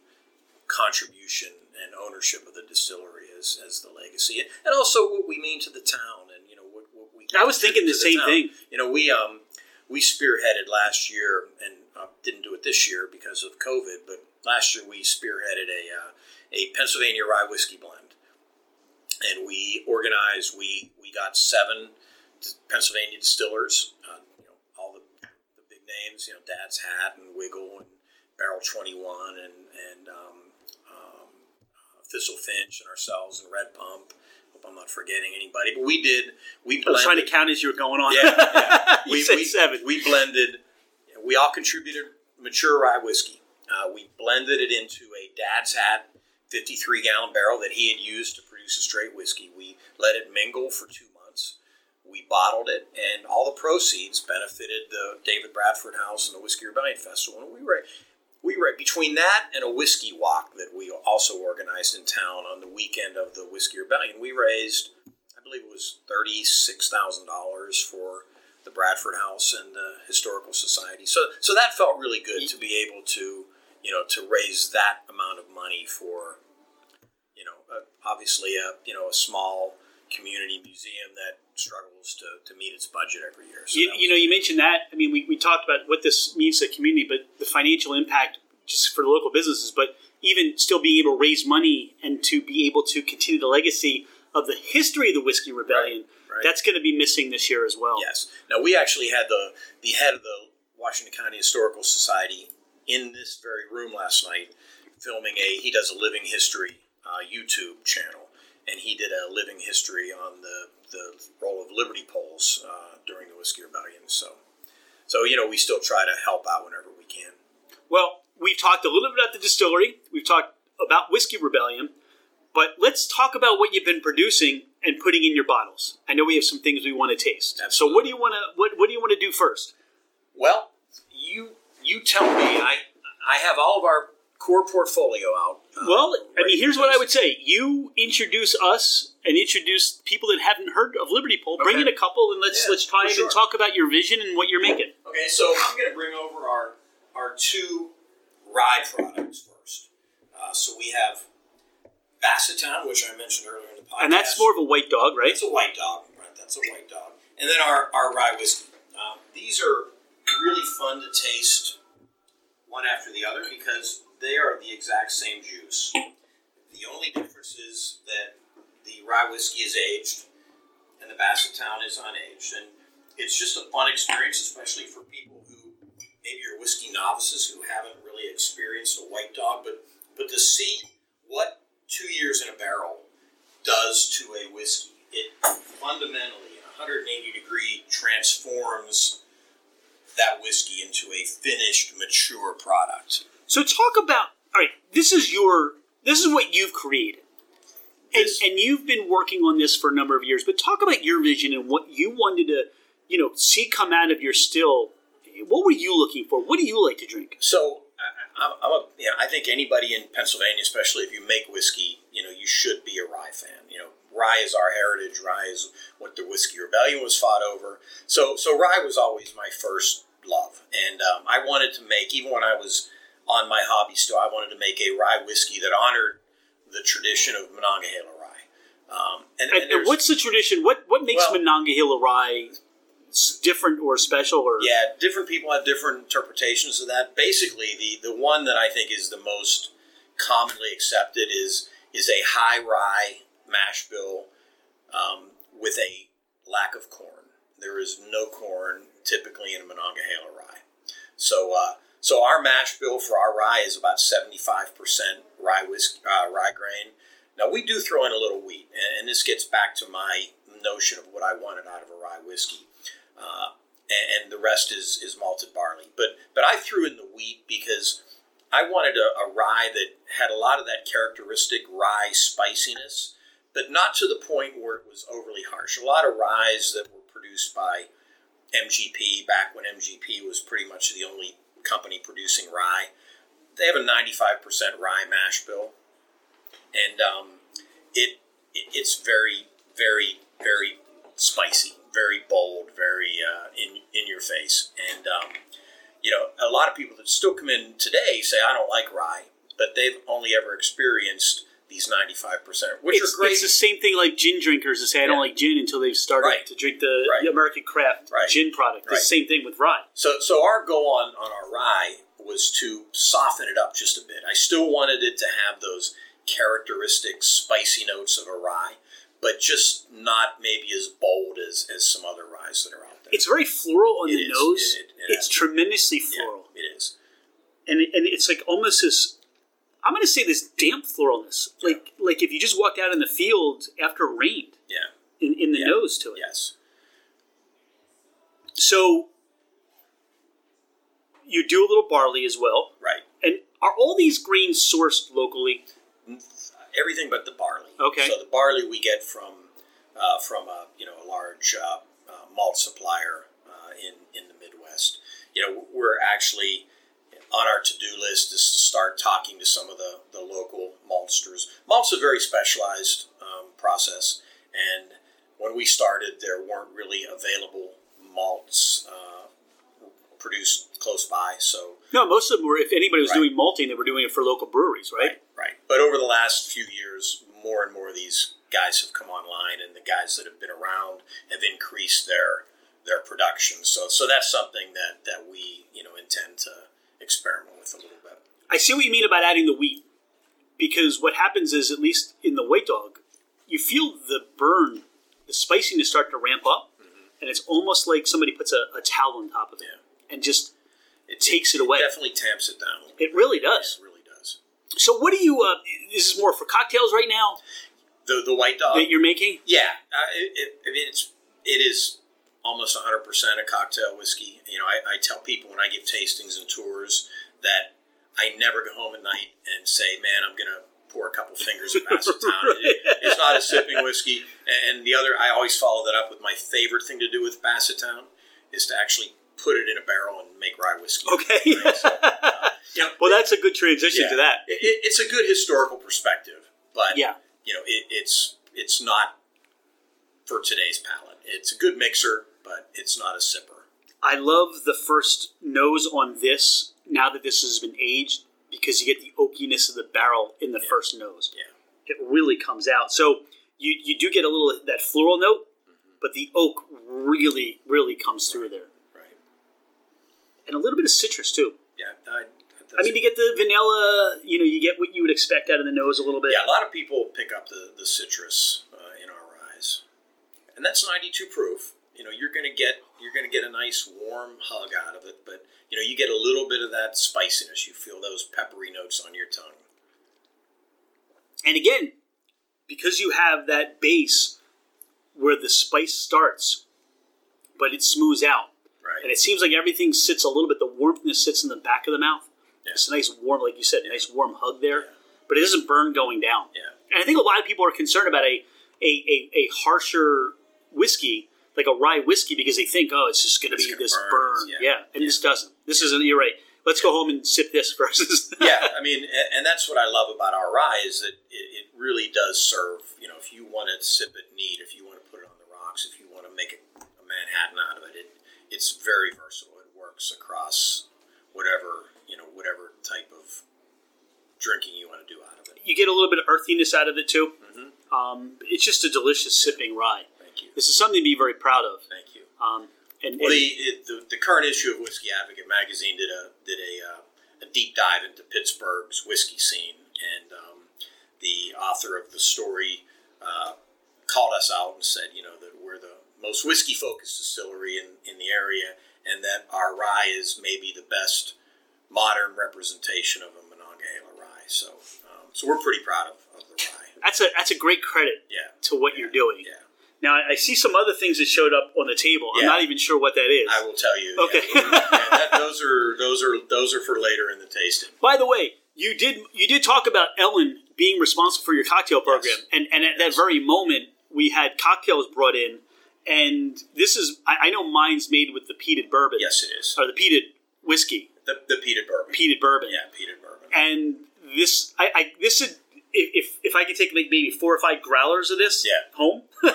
contribution and ownership of the distillery as, as the legacy and also what we mean to the town and you know what, what we I was thinking the same town. thing. you know we um we spearheaded last year and uh, didn't do it this year because of COVID, but last year we spearheaded a uh, a Pennsylvania rye whiskey blend, and we organized. We we got seven Pennsylvania distillers, uh, you know, all the, the big names, you know, Dad's Hat and Wigle and Barrel Twenty One and and um, um, Thistle Finch and ourselves and Red Pump. Hope I'm not forgetting anybody, but we did. We I was trying to count as you were going on. Yeah, yeah. [LAUGHS] you we, said we, seven. We blended. We all contributed mature rye whiskey. Uh, we blended it into a Dad's Hat 53 gallon barrel that he had used to produce a straight whiskey. We let it mingle for two months. We bottled it, and all the proceeds benefited the David Bradford House and the Whiskey Rebellion Festival. And we were we were between that and a whiskey walk that we also organized in town on the weekend of the Whiskey Rebellion. We raised, I believe it was thirty six thousand dollars for the Bradford House and the Historical Society. So so that felt really good to be able to you know to raise that amount of money for obviously a you know a small community museum that struggles to, to meet its budget every year. So You, you know, you mentioned that. I mean, we, we talked about what this means to the community, but the financial impact just for the local businesses, but even still being able to raise money and to be able to continue the legacy of the history of the Whiskey Rebellion. right. That's going to be missing this year as well. Yes. Now we actually had the the head of the Washington County Historical Society in this very room last night, filming a. He does a living history uh, YouTube channel, and he did a living history on the the role of liberty poles uh, during the Whiskey Rebellion. So, so you know we still try to help out whenever we can. Well, we've talked a little bit about the distillery. We've talked about Whiskey Rebellion, but let's talk about what you've been producing and putting in your bottles. I know we have some things we want to taste. So, what do you want to what What do you want to do first? Well, you you tell me. I I have all of our core portfolio out. uh, Well, I mean, here's what I would say: you introduce us and introduce people that haven't heard of Liberty Pole. Bring in a couple and let's Yeah, let's try sure. and talk about your vision and what you're making. Okay, so I'm going to bring over our our two rye products first. Uh, so we have Bassettown, which I mentioned earlier in the podcast, And that's more of a white dog, right? It's a white dog, right? That's a white dog. And then our, our rye whiskey. Um, these are really fun to taste one after the other because they are the exact same juice. The only difference is that the rye whiskey is aged and the Bassettown is unaged. And it's just a fun experience, especially for people who maybe are whiskey novices who haven't really experienced a white dog, but but to see what two years in a barrel does to a whiskey, it fundamentally, in 180 degree, transforms that whiskey into a finished, mature product. So talk about all right. This is your this is what you've created, and This- and you've been working on this for a number of years. But talk about your vision and what you wanted to you know see come out of your still. What were you looking for? What do you like to drink? So, I'm a, you know, I think anybody in Pennsylvania, especially if you make whiskey, you know, you should be a rye fan. You know, rye is our heritage. Rye is what the whiskey rebellion was fought over. So, so rye was always my first love, and um, I wanted to make even when I was on my hobby still, I wanted to make a rye whiskey that honored the tradition of Monongahela rye. Um, and, And, and and what's the tradition? What what makes Well- Monongahela rye different or special? Or Yeah, different people have different interpretations of that. Basically, the the one that I think is the most commonly accepted is is a high rye mash bill um, with a lack of corn. There is no corn typically in a Monongahela rye. So uh, so our mash bill for our rye is about seventy five percent rye whisk uh, rye grain. Now we do throw in a little wheat, and, this gets back to my notion of what I wanted out of a rye whiskey. Uh, and, and the rest is, is malted barley. But but I threw in the wheat because I wanted a, a rye that had a lot of that characteristic rye spiciness, but not to the point where it was overly harsh. A lot of ryes that were produced by MGP back when MGP was pretty much the only company producing rye, they have a 95% rye mash bill, and um, it, it it's very very very spicy, very bold, very uh, in in your face. And um, you know, a lot of people that still come in today say, "I don't like rye," but they've only ever experienced these 95%, which it's, are great. It's the same thing like gin drinkers that say I don't like gin until they've started Right. to drink the, Right. American craft Right. gin product. The same thing with rye. So, so our goal on, on our rye was to soften it up just a bit. I still wanted it to have those characteristic spicy notes of a rye, but just not maybe as bold as, as some other ryes that are out there. It's very floral on It the is. nose. It- it- it it's tremendously Yeah, floral, it is. and and it's like almost this. I'm going to say this damp floralness, like like if you just walked out in the field after it rained, Yeah. in, in the Yeah. nose to it. Yes. So you do a little barley as well, Right. and are all these grains sourced locally? Everything but the barley. Okay. So the barley we get from uh, from a you know a large uh, uh, malt supplier uh, in in the Midwest. You know we're actually on our to do list is to start talking to some of the the local maltsters. Malt's a very specialized um, process, and when we started, there weren't really available malts uh, produced close by. So No, most of them were. If anybody was Right. doing malting, they were doing it for local breweries, right? Right, right. But over the last few years, more and more of these guys have come online, and the guys that have been around have increased their their production. So, so that's something that that we you know intend to experiment with a little bit. I see what you mean about adding the wheat, because what happens is, at least in the white dog, you feel the burn, the spiciness start to ramp up, and it's almost like somebody puts a, a towel on top of it Yeah. and just It takes it away. Definitely tamps it down. It really does. It really does. So, what do you? Uh, this is more for cocktails right now The the white dog. that you're making. Yeah, uh, it, it, I mean it's it is almost 100 percent a cocktail whiskey. You know, I, I tell people when I give tastings and tours that I never go home at night and say, "Man, I'm gonna pour a couple fingers of Bassettown." [LAUGHS] It- it's not a sipping whiskey. And the other, I always follow that up with my favorite thing to do with Bassettown is to actually put it in a barrel and make rye whiskey. Okay. Right, so, [LAUGHS] uh, know, well, that's a good transition yeah. to that. It, it- it's a good historical perspective, but Yeah. you know, it, it's it's not for today's palate. It's a good mixer, but it's not a sipper. I love the first nose on this now that this has been aged because you get the oakiness of the barrel in the first nose. Yeah. It really comes out. So you, you do get a little that floral note, but the oak really, really comes through there. Right. And a little bit of citrus too. Yeah. I, I mean, you get the vanilla, you know, you get what you would expect out of the nose a little bit. yeah, a lot of people pick up the, the citrus uh, in our ryes, and that's 92 proof. You know, you're gonna get you're gonna get a nice warm hug out of it, but you know, you get a little bit of that spiciness. You feel those peppery notes on your tongue. And again, because you have that base where the spice starts, but it smooths out. Right. And it seems like everything sits a little bit, the warmthness sits in the back of the mouth. Yeah. It's a nice warm, like you said, a nice warm hug there, but it doesn't burn going down. Yeah. And I think a lot of people are concerned about a, a, a, a harsher whiskey, like a rye whiskey, because they think, oh, it's just going to be this burn, burn. yeah. Yeah. And this doesn't. This isn't, you're right. Let's go home and sip this [LAUGHS] versus. yeah, I mean, and that's what I love about our rye is that it, really does serve. You know, if you want to sip it neat, if you want to put it on the rocks, if you want to make a, a Manhattan out of it, it, it's very versatile. It works across whatever you know, whatever type of drinking you want to do out of it. you get a little bit of earthiness out of it too. Mhm. Um, it's just a delicious sipping rye. Thank you, This is something to be very proud of. thank you. Um, and, Well, and- the, the the current issue of Whiskey Advocate magazine did a did a, uh, a deep dive into Pittsburgh's whiskey scene, and um, the author of the story uh, called us out and said, you know, that we're the most whiskey focused distillery in, in the area, and that our rye is maybe the best modern representation of a Monongahela rye. So, um, so we're pretty proud of, of the rye. that's a that's a great credit Yeah, to what you're doing. yeah. Now I I see some other things that showed up on the table. I'm not even sure what that is. I will tell you. Okay. Yeah, yeah, that, those are those are those are for later in the tasting. By the way, you did you did talk about Ellen being responsible for your cocktail program, Yes. and and at Yes. that very moment we had cocktails brought in, and this is I, I know mine's made with the peated bourbon, Yes, it is. or the peated whiskey, The, the peated bourbon. peated bourbon, Yeah, peated bourbon. and this I, I this is if if I could take like maybe four or five growlers of this Yeah. home, [LAUGHS] yeah,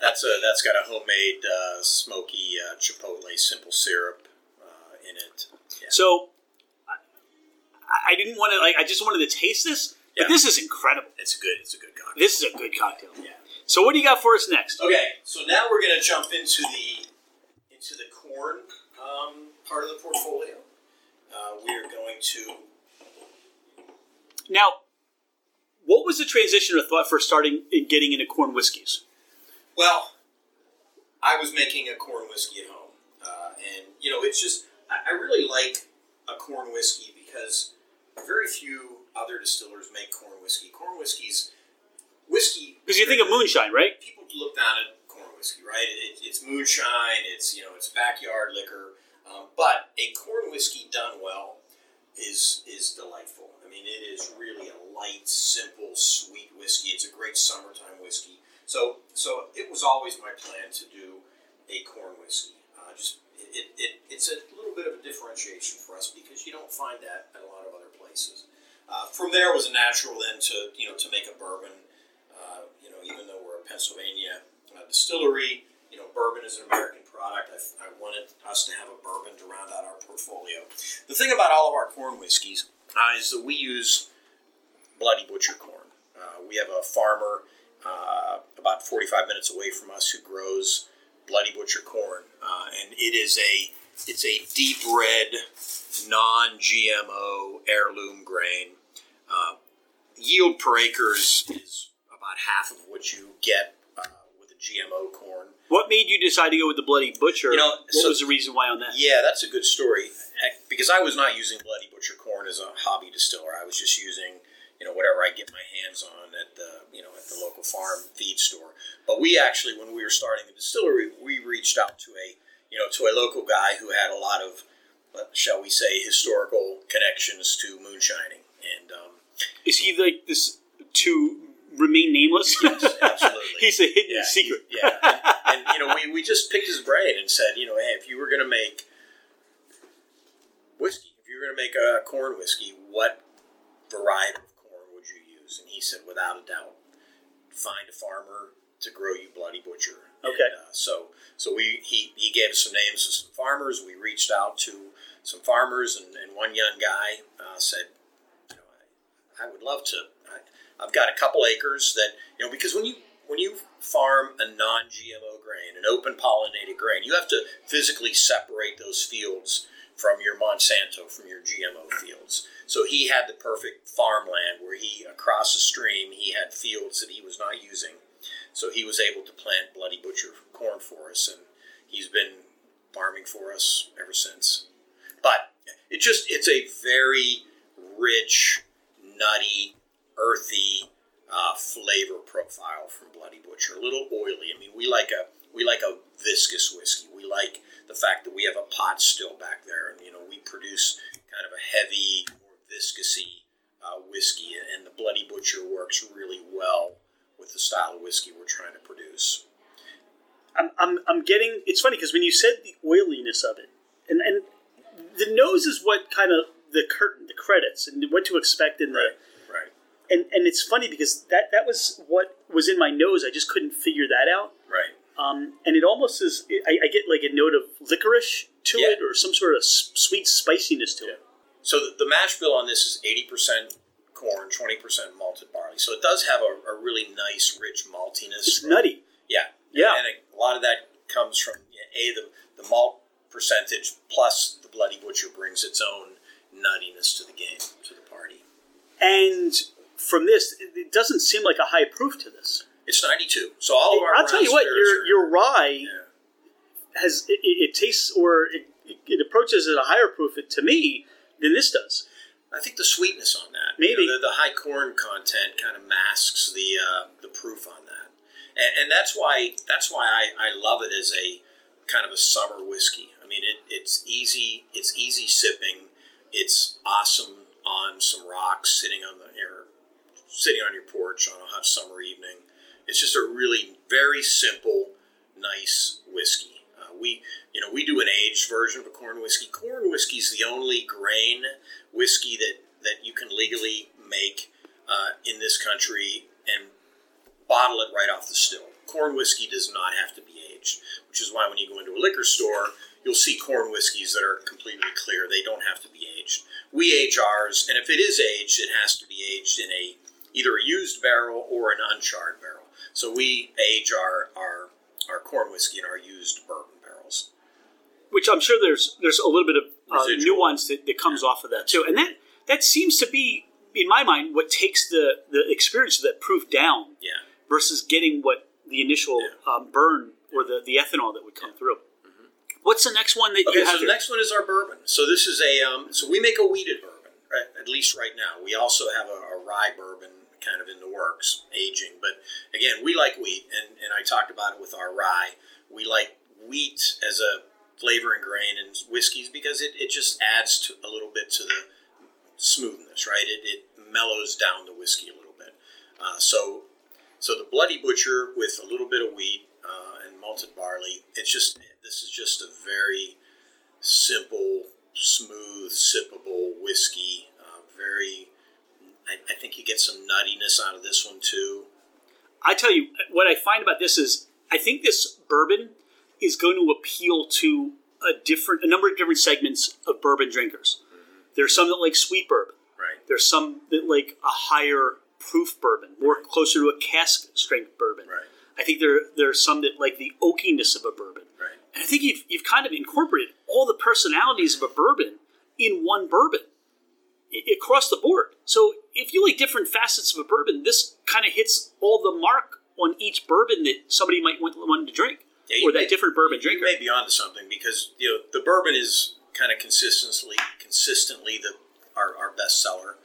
that's a that's got a homemade uh, smoky uh, chipotle simple syrup uh, in it. Yeah. So I, I didn't want to like I just wanted to taste this But Yeah. this is incredible. It's good. It's a good cocktail. This is a good cocktail. Yeah. So what do you got for us next? Okay, so now we're going to jump into the into the corn um, part of the portfolio. Uh, we are going to Now, what was the transition or thought for starting and getting into corn whiskeys? well. I was making a corn whiskey at home, uh, and you know, it's just I, I really like a corn whiskey because very few other distillers make corn whiskey. Corn whiskies, whiskey Because you think of moonshine, right? people look down at corn whiskey, right? It, it's moonshine. It's you know it's backyard liquor, um, but a corn whiskey done well is is delightful. Mean, it is really a light, simple, sweet whiskey. It's a great summertime whiskey. So so it was always my plan to do a corn whiskey. Uh, just it, it, it's a little bit of a differentiation for us because you don't find that at a lot of other places. Uh, from there it was a natural then to you know to make a bourbon. Uh, you know, even though we're a Pennsylvania uh, distillery, you know, bourbon is an American product. I, I wanted us to have a bourbon to round out our portfolio. The thing about all of our corn whiskeys uh, is that we use Bloody Butcher corn. Uh, we have a farmer uh, about 45 minutes away from us who grows Bloody Butcher corn, uh, and it is a it's a deep red, non-GMO heirloom grain. Uh, yield per acres is about half of what you get uh, with a GMO corn. What made you decide to go with the Bloody Butcher? You know, what so- was the reason why on that? Yeah, that's a good story. Because I was not using Bloody Butcher corn as a hobby distiller. I was just using, you know, whatever I get my hands on at the, you know, at the local farm feed store. But we actually, when we were starting the distillery, we reached out to a, you know, to a local guy who had a lot of, uh, shall we say, historical connections to moonshining. And um, Is he like this to remain nameless? Yes, absolutely. [LAUGHS] He's a hidden yeah, secret. Yeah, and, and, you know, we, we just picked his brain and said, you know, hey, if you were going to make whiskey, if you were going to make a corn whiskey, what variety of corn would you use? And he said, without a doubt, find a farmer to grow you Bloody Butcher. Okay. And, uh, so so we he, he gave us some names of some farmers. We reached out to some farmers, and, and one young guy uh, said, you know, I, I would love to. I, I've got a couple acres that you know because when you when you farm a non-GMO grain, an open pollinated grain, you have to physically separate those fields from your Monsanto, from your GMO fields. So he had the perfect farmland where he across the stream he had fields that he was not using. So he was able to plant Bloody Butcher corn for us, and he's been farming for us ever since. But it just it's a very rich, nutty, earthy uh, flavor profile from Bloody Butcher. A little oily. I mean, we like a we like a viscous whiskey. Like the fact that we have a pot still back there, and you know we produce kind of a heavy, more viscousy uh, whiskey, and the Bloody Butcher works really well with the style of whiskey we're trying to produce. I'm, I'm, I'm getting. It's funny because when you said the oiliness of it, and and the nose is what kind of the curtain, the credits, and what to expect in the. Right. And and it's funny because that that was what was in my nose. I just couldn't figure that out. Um, and it almost is. I, I get like a note of licorice to Yeah. it, or some sort of sweet spiciness to it. So the, the mash bill on this is eighty percent corn, twenty percent malted barley. So it does have a, a really nice, rich maltiness. It's from- nutty. Yeah, Yeah. and a, a lot of that comes from a the the malt percentage plus the Bloody Butcher brings its own nuttiness to the game to the party. And from this, it doesn't seem like a high proof to this. It's ninety two. So all of our I'll tell you what, your are- your rye yeah. has it, it, tastes or it, it, it approaches at a higher proof to me than this does. I think the sweetness on that, Maybe. you know, the, the high corn content, kind of masks the uh, the proof on that, and, and that's why that's why I, I love it as a kind of a summer whiskey. I mean, it, it's easy it's easy sipping. It's awesome on some rocks, sitting on the air, sitting on your porch on a hot summer evening. It's just a really very simple, nice whiskey. Uh, we, you know, we do an aged version of a corn whiskey. Corn whiskey is the only grain whiskey that that you can legally make uh, in this country and bottle it right off the still. Corn whiskey does not have to be aged, which is why when you go into a liquor store, you'll see corn whiskeys that are completely clear. They don't have to be aged. We age ours, and if it is aged, it has to be aged in a either a used barrel or an uncharred barrel. So we age our our our corn whiskey in our used bourbon barrels. Which I'm sure there's there's a little bit of uh, nuance that, that comes off of that too, and that that seems to be in my mind what takes the the experience of that proof down Yeah. versus getting what the initial Yeah. um, burn or the, the ethanol that would come through. What's the next one that Okay, you have so the here? next one is our bourbon. So this is a um, so we make a wheated bourbon, right, at least right now. We also have a, a rye bourbon kind of in the works, aging. But again, we like wheat, and, and I talked about it with our rye. We like wheat as a flavoring grain in whiskeys because it, it just adds to a little bit to the smoothness, right? It, it mellows down the whiskey a little bit. Uh, so so the Bloody Butcher with a little bit of wheat uh, and malted barley. It's just this is just a very simple, smooth, sippable whiskey. Uh, very, I, I think you get some nuttiness out of this one too. I tell you what I find about this is I think this bourbon is going to appeal to a different a number of different segments of bourbon drinkers. Mm-hmm. There's some that like sweet bourbon. Right. There's some that like a higher proof bourbon, more closer to a cask strength bourbon. Right. I think there there are some that like the oakiness of a bourbon. Right. And I think you've, you've kind of incorporated all the personalities of a bourbon in one bourbon across the board. So if you like different facets of a bourbon, this kind of hits all the mark on each bourbon that somebody might want, want to drink, Yeah, you or that may- different bourbon You drinker. may be onto something because you know the bourbon is kind of consistently consistently the our, our best seller,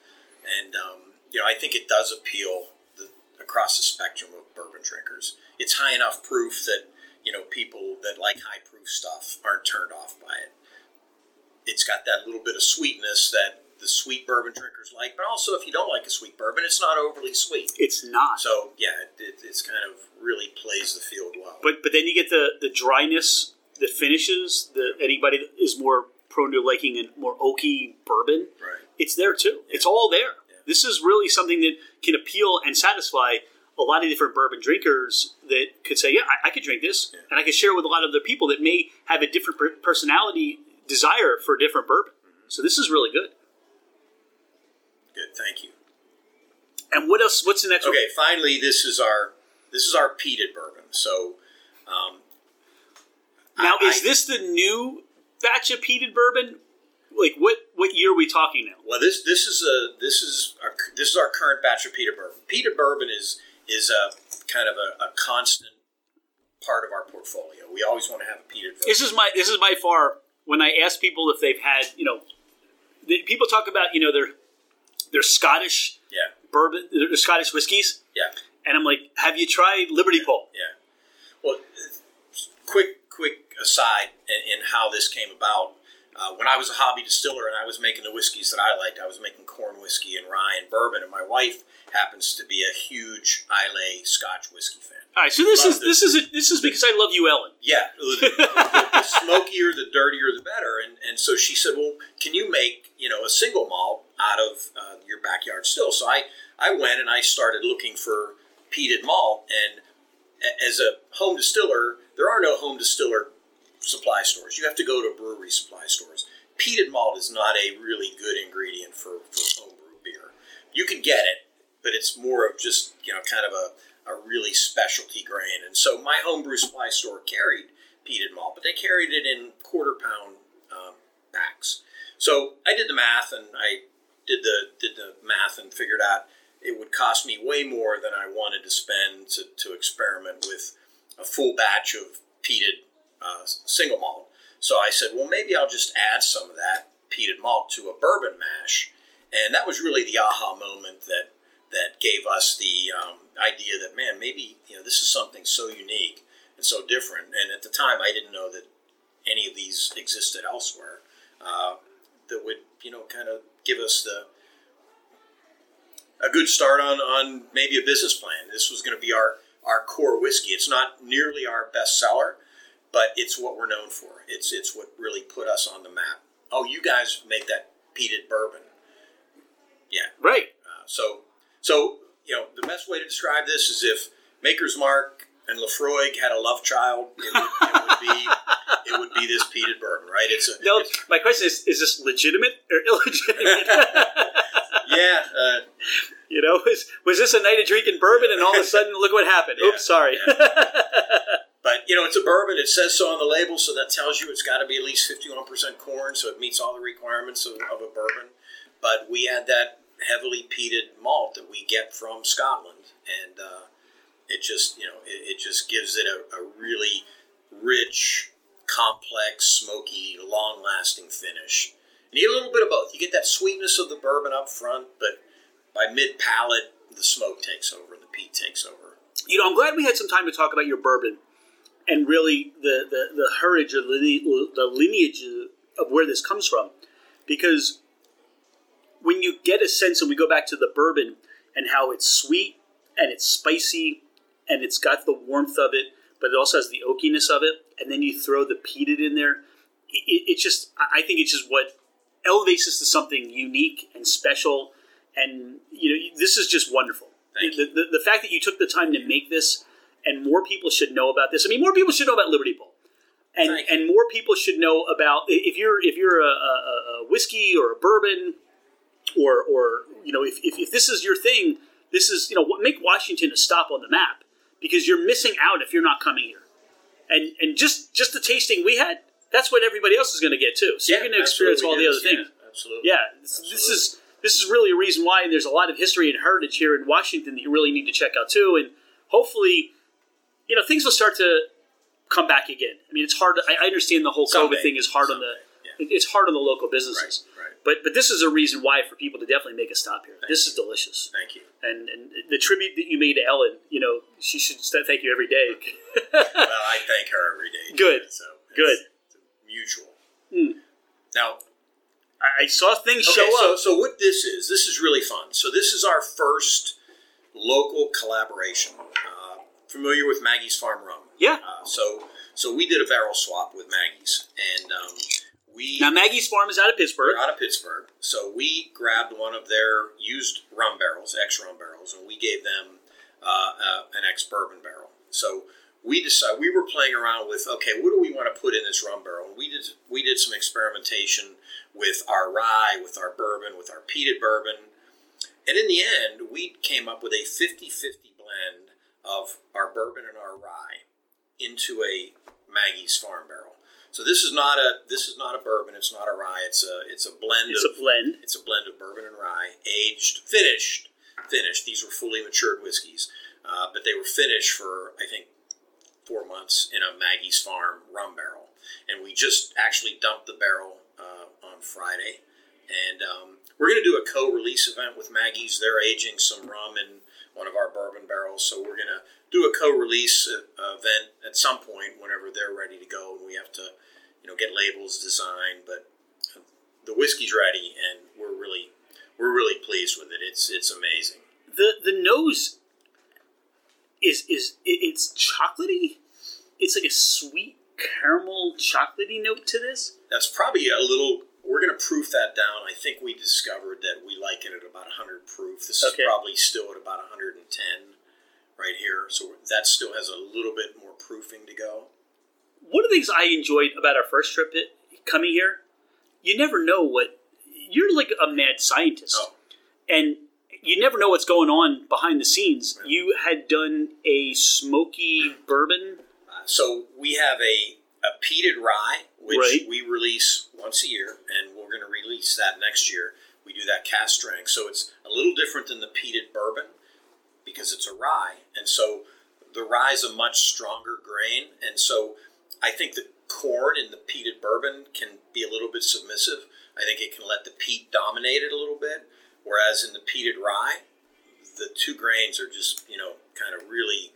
and um, you know I think it does appeal the, across the spectrum of bourbon drinkers. It's high enough proof that you know people that like high proof stuff aren't turned off by it. It's got that little bit of sweetness that the sweet bourbon drinkers like, but also if you don't like a sweet bourbon, it's not overly sweet. It's not. So yeah, it, it, it's kind of really plays the field well. but but then you get the the dryness the finishes. The anybody that is more prone to liking a more oaky bourbon, right. it's there too. It's all there. This is really something that can appeal and satisfy a lot of different bourbon drinkers that could say, "Yeah, I, I could drink this," and I could share with a lot of other people that may have a different per- personality desire for a different bourbon. Mm-hmm. So this is really good. Good, thank you. And what else? What's the next one? Okay, finally, this is our this is our peated bourbon. So, um, Now, I- is this the new batch of peated bourbon? Like what? What year are we talking now? well, this this is a this is our this is our current batch of peated bourbon. Peated bourbon is is a kind of a, a constant part of our portfolio. We always want to have a peated bourbon. This is my this is by far when I ask people if they've had you know, people talk about you know their their Scottish yeah, bourbon, they're Scottish whiskeys, yeah, and I'm like, have you tried Liberty Pole? yeah. Well, quick quick aside in, in how this came about. Uh, when I was a hobby distiller and I was making the whiskeys that I liked, I was making corn whiskey and rye and bourbon, and my wife happens to be a huge Islay Scotch whiskey fan. All right, so this Love is this is a, this is because I love you, Ellen. Yeah, [LAUGHS] the, the, the smokier, the dirtier, the better. And and so she said, "Well, can you make you know a single malt out of uh, your backyard still?" So I I went and I started looking for peated malt. And as a home distiller, there are no home distiller supply stores. You have to go to brewery supply stores. Peated malt is not a really good ingredient for for homebrew beer. You can get it, but it's more of just you know kind of a a really specialty grain. And so my homebrew supply store carried peated malt, but they carried it in quarter pound um, packs. So I did the math and I did the did the math and figured out it would cost me way more than I wanted to spend to, to experiment with a full batch of peated uh, single malt. So I said, well, maybe I'll just add some of that peated malt to a bourbon mash, and that was really the aha moment that that gave us the um, idea that man, maybe you know this is something so unique and so different. And at the time, I didn't know that any of these existed elsewhere uh, that would you know kind of give us the a good start on on maybe a business plan. This was going to be our our core whiskey. It's not nearly our best seller, but it's what we're known for. It's it's what really put us on the map. Oh, you guys make that peated bourbon. Yeah. Right. Uh, so so you know the best way to describe this is if Maker's Mark and Laphroaig had a love child, it would, it would be [LAUGHS] it would be this peated bourbon, right? It's a No, it's- my question is: Is this legitimate or illegitimate? [LAUGHS] yeah. Uh, You know, was was this a night of drinking bourbon, and all of a sudden, look what happened? Yeah, Oops, sorry. But you know, it's a bourbon. It says so on the label, so that tells you it's got to be at least fifty-one percent corn, so it meets all the requirements of, of a bourbon. But we add that heavily peated malt that we get from Scotland, and uh, it just you know it, it just gives it a, a really rich, complex, smoky, long-lasting finish. And you get a little bit of both. You get that sweetness of the bourbon up front, but by mid palate, the smoke takes over and the peat takes over. you know, I'm glad we had some time to talk about your bourbon and really the the, the heritage or the lineage of where this comes from, because when you get a sense, and we go back to the bourbon and how it's sweet and it's spicy and it's got the warmth of it, but it also has the oakiness of it, and then you throw the peated in there. It, it's just, I think it's just what elevates this to something unique and special. And you know, this is just wonderful. The, the, the fact that you took the time to make this, and more people should know about this. I mean, more people should know about Liberty Pole, and Thank and more people should know about if you're if you're a, a, a whiskey or a bourbon, or or you know if, if, if this is your thing, this is you know make Washington a stop on the map because you're missing out if you're not coming here, and and just just the tasting we had, that's what everybody else is going to get too. So you're going to experience all the other absolutely things. is. Yeah, absolutely. Yeah, this, is this is really a reason why, and there's a lot of history and heritage here in Washington that you really need to check out too. And hopefully, you know, things will start to come back again. I mean, it's hard. To, I understand the whole Someday. COVID thing is hard on the. Yeah. It's hard on the local businesses, right. But but this is a reason why for people to definitely make a stop here. This is delicious, Thank you. and and the tribute that you made to Ellen, you know, she should thank you every day. [LAUGHS] Well, I thank her every day. Good. So Good. it's mutual. Hmm. Now, I I saw things okay, show so up. so what this is? This is really fun. So this is our first local collaboration. Uh, familiar with Maggie's Farm Rum? Yeah. Uh, so so we did a barrel swap with Maggie's, and um, we Now Maggie's Farm is out of Pittsburgh. Out of Pittsburgh. So we grabbed one of their used rum barrels, ex rum barrels, and we gave them uh, uh, an ex bourbon barrel. So we decided we were playing around with okay, what do we want to put in this rum barrel? And we did we did some experimentation with our rye, with our bourbon, with our peated bourbon, and in the end, we came up with a 50-50 blend of our bourbon and our rye into a Maggie's Farm barrel. So this is not a this is not a bourbon. It's not a rye. It's a it's a blend It's of a blend. it's a blend of bourbon and rye, aged, finished, finished. These were fully matured whiskeys, uh, but they were finished for I think four months in a Maggie's Farm rum barrel, and we just actually dumped the barrel uh, on Friday, and um, we're going to do a co-release event with Maggie's. They're aging some rum in one of our bourbon barrels, so we're going to do a co-release uh, event at some point whenever they're ready to go, and we have to, you know, get labels designed, but the whiskey's ready, and we're really we're really pleased with it. It's it's amazing. the the nose is is it's chocolatey. It's like a sweet caramel chocolatey note to this. That's probably a little. We're going to proof that down. I think we discovered that we like it at about 100 proof. This Okay. is probably still at about 110 right here. So that still has a little bit more proofing to go. One of the things I enjoyed about our first trip it, coming here, you never know what you're like a mad scientist, Oh, and you never know what's going on behind the scenes. Right. You had done a smoky bourbon. uh, so we have a a peated rye, which Right. we release once a year, and we're going to release that next year. We do that cask strength, so it's a little different than the peated bourbon because it's a rye, and so the rye is a much stronger grain, and so I think the corn in the peated bourbon can be a little bit submissive. I think it can let the peat dominate it a little bit, whereas in the peated rye, the two grains are just you know kind of really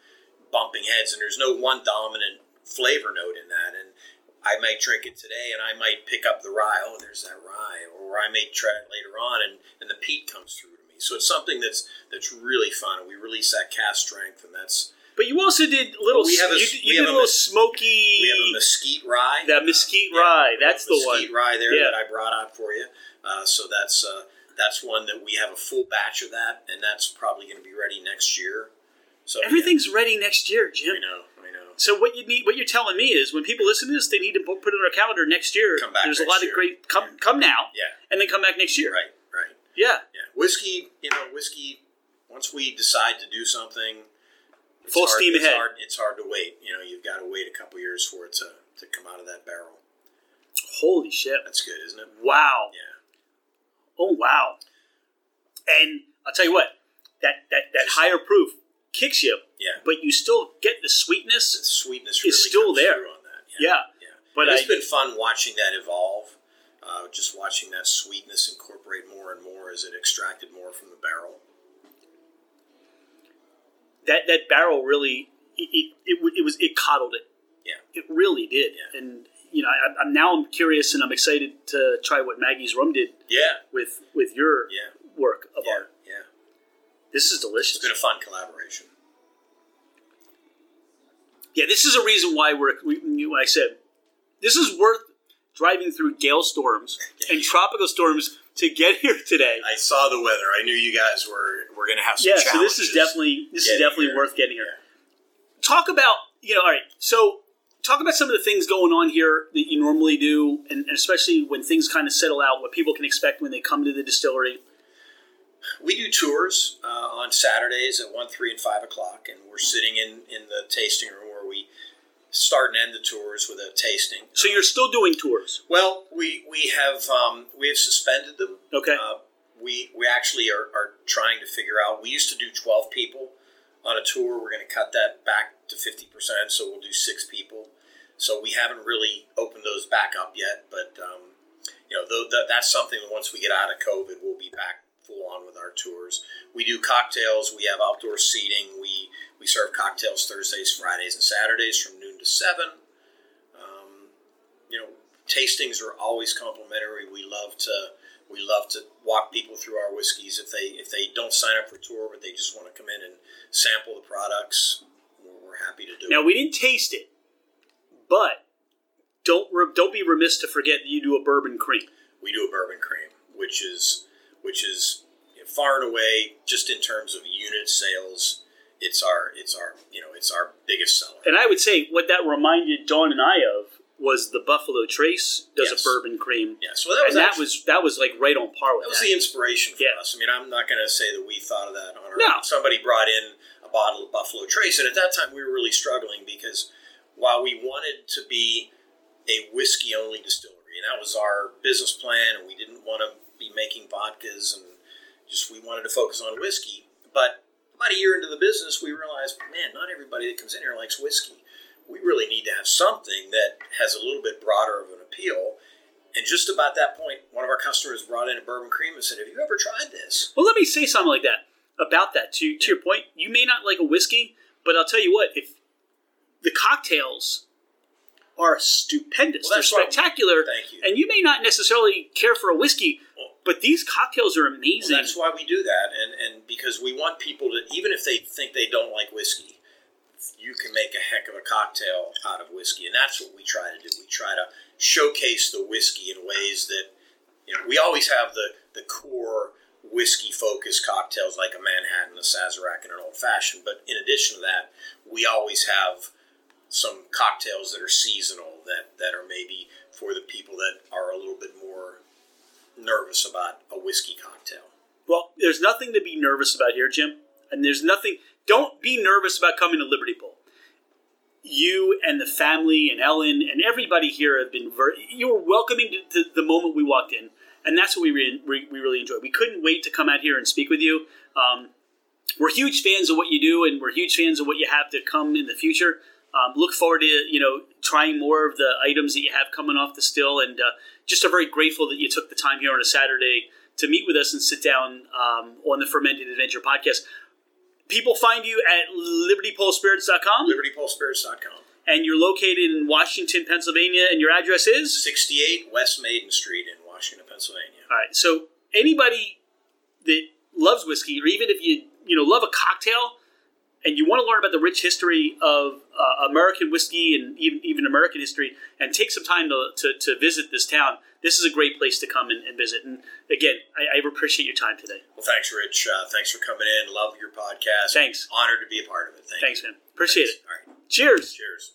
bumping heads, and there's no one dominant flavor note in that. And I might drink it today, and I might pick up the rye. Oh, there's that rye, or I may try it later on, and, and the peat comes through to me. So it's something that's that's really fun. And we release that cask strength, and that's But you also did little. Oh, we have a- you, you have did a a little mes- smoky. we have a mesquite rye. That mesquite yeah, rye, we have that's the one. mesquite rye there Yeah. that I brought out for you. Uh, so that's uh, that's one that we have a full batch of that, and that's probably going to be ready next year. So yeah, Everything's ready next year, Jim. I know. So what you need, what you're telling me is, when people listen to this, they need to put it on their calendar next year. Come back There's a lot year. of great come Yeah. come now, Yeah, and then come back next year. right, right. Yeah, Yeah, whiskey. You know, whiskey once we decide to do something, it's Full hard- steam it's ahead. Hard, it's hard to wait. You know, you've got to wait a couple years for it to, to come out of that barrel. Holy shit! That's good, isn't it? Wow. Yeah. Oh wow. And I'll tell you what, that that that higher proof kicks you, Yeah. but you still get the sweetness. The sweetness really still comes there. on that. Yeah. Yeah. But it's I- been fun watching that evolve. Uh, just watching that sweetness incorporate more and more as it extracted more from the barrel. That that barrel really it it, it, it was it coddled it. Yeah. It really did. Yeah. And you know, I, I'm now I'm curious and I'm excited to try what Maggie's rum did Yeah. with with your Yeah. work of Yeah. art. Yeah. This is delicious. It's been a fun collaboration. Yeah, this is a reason why we're. We, I said this is worth driving through gale storms [LAUGHS] and tropical storms to get here today. I saw the weather. I knew you guys were were going to have some Yeah, so this is definitely this is definitely here. worth getting here. Talk about you know, all right. So talk about some of the things going on here that you normally do, and, and especially when things kind of settle out, what people can expect when they come to the distillery. We do tours uh, on Saturdays at one, three, and five o'clock, and we're sitting in in the tasting room where we start and end the tours with a tasting. So you're still doing tours, Well, we we have um, we have suspended them. okay? Uh, we we actually are, are trying to figure out. We used to do twelve people on a tour. We're going to cut that back to fifty percent, so we'll do six people. So we haven't really opened those back up yet, but um, you know th- th- that's something that once we get out of COVID, we'll be back full on with our tours. We do cocktails. We have outdoor seating. We we serve cocktails Thursdays, Fridays, and Saturdays from noon to seven. Um, you know, tastings are always complimentary. We love to we love to walk people through our whiskeys if they if they don't sign up for tour, but they just want to come in and sample the products. We're, we're happy to do Now it. we didn't taste it, but don't re- don't be remiss to forget that you do a bourbon cream. We do a bourbon cream, which is which is far and away just in terms of unit sales. It's our it's our you know it's our biggest seller. And I would say what that reminded Dawn and I of was the Buffalo Trace does Yes. a bourbon cream, yeah, so that was and that was that was like right on par with That was that. the inspiration for Yeah. us. I mean, I'm not going to say that we thought of that on our No. own. Somebody brought in a bottle of Buffalo Trace, and at that time we were really struggling because while we wanted to be a whiskey only distillery, and that was our business plan, and we didn't want to be making vodkas and just we wanted to focus on whiskey. But about a year into the business, we realized, man, not everybody that comes in here likes whiskey. We really need to have something that has a little bit broader of an appeal. And just about that point, one of our customers brought in a bourbon cream and said, "Have you ever tried this?" Well, let me say something like that about that. To to your point, you may not like a whiskey, but I'll tell you what: if the cocktails are stupendous, Well, they're spectacular, Thank you. and you may not necessarily care for a whiskey, but these cocktails are Well, amazing. that's why we do that, and and because we want people to, even if they think they don't like whiskey, you can make a heck of a cocktail out of whiskey, and that's what we try to do. We try to showcase the whiskey in ways that you know. We always have the the core whiskey focused cocktails like a Manhattan, a Sazerac, and an old fashioned. But in addition to that, we always have some cocktails that are seasonal that that are maybe for the people that are a little bit more nervous about a whiskey cocktail. Well, there's nothing to be nervous about here, Jim. And there's nothing, don't be nervous about coming to Liberty Pole. You and the family and Ellen and everybody here have been very, you were welcoming to, to the moment we walked in. And that's what we, re- we, we really enjoyed. We couldn't wait to come out here and speak with you. Um, we're huge fans of what you do, and we're huge fans of what you have to come in the future. Um, look forward to you know trying more of the items that you have coming off the still, and uh, just are very grateful that you took the time here on a Saturday to meet with us and sit down um, on the Fermented Adventure podcast. People find you at libertypolespirits.com, LibertyPulseSpirits.com. and you're located in Washington, Pennsylvania, and your address is 68 West Maiden Street in Washington, Pennsylvania. All right. So anybody that loves whiskey, or even if you you know love a cocktail, and you want to learn about the rich history of uh, American whiskey and even even American history, and take some time to, to, to visit this town, this is a great place to come and, and visit. And again, I, I appreciate your time today. Well, thanks, Rich. Uh, thanks for coming in. Love your podcast. Thanks. Honored to be a part of it. Thank Thanks, you. man. Appreciate Thanks. it. All right. Cheers. Cheers.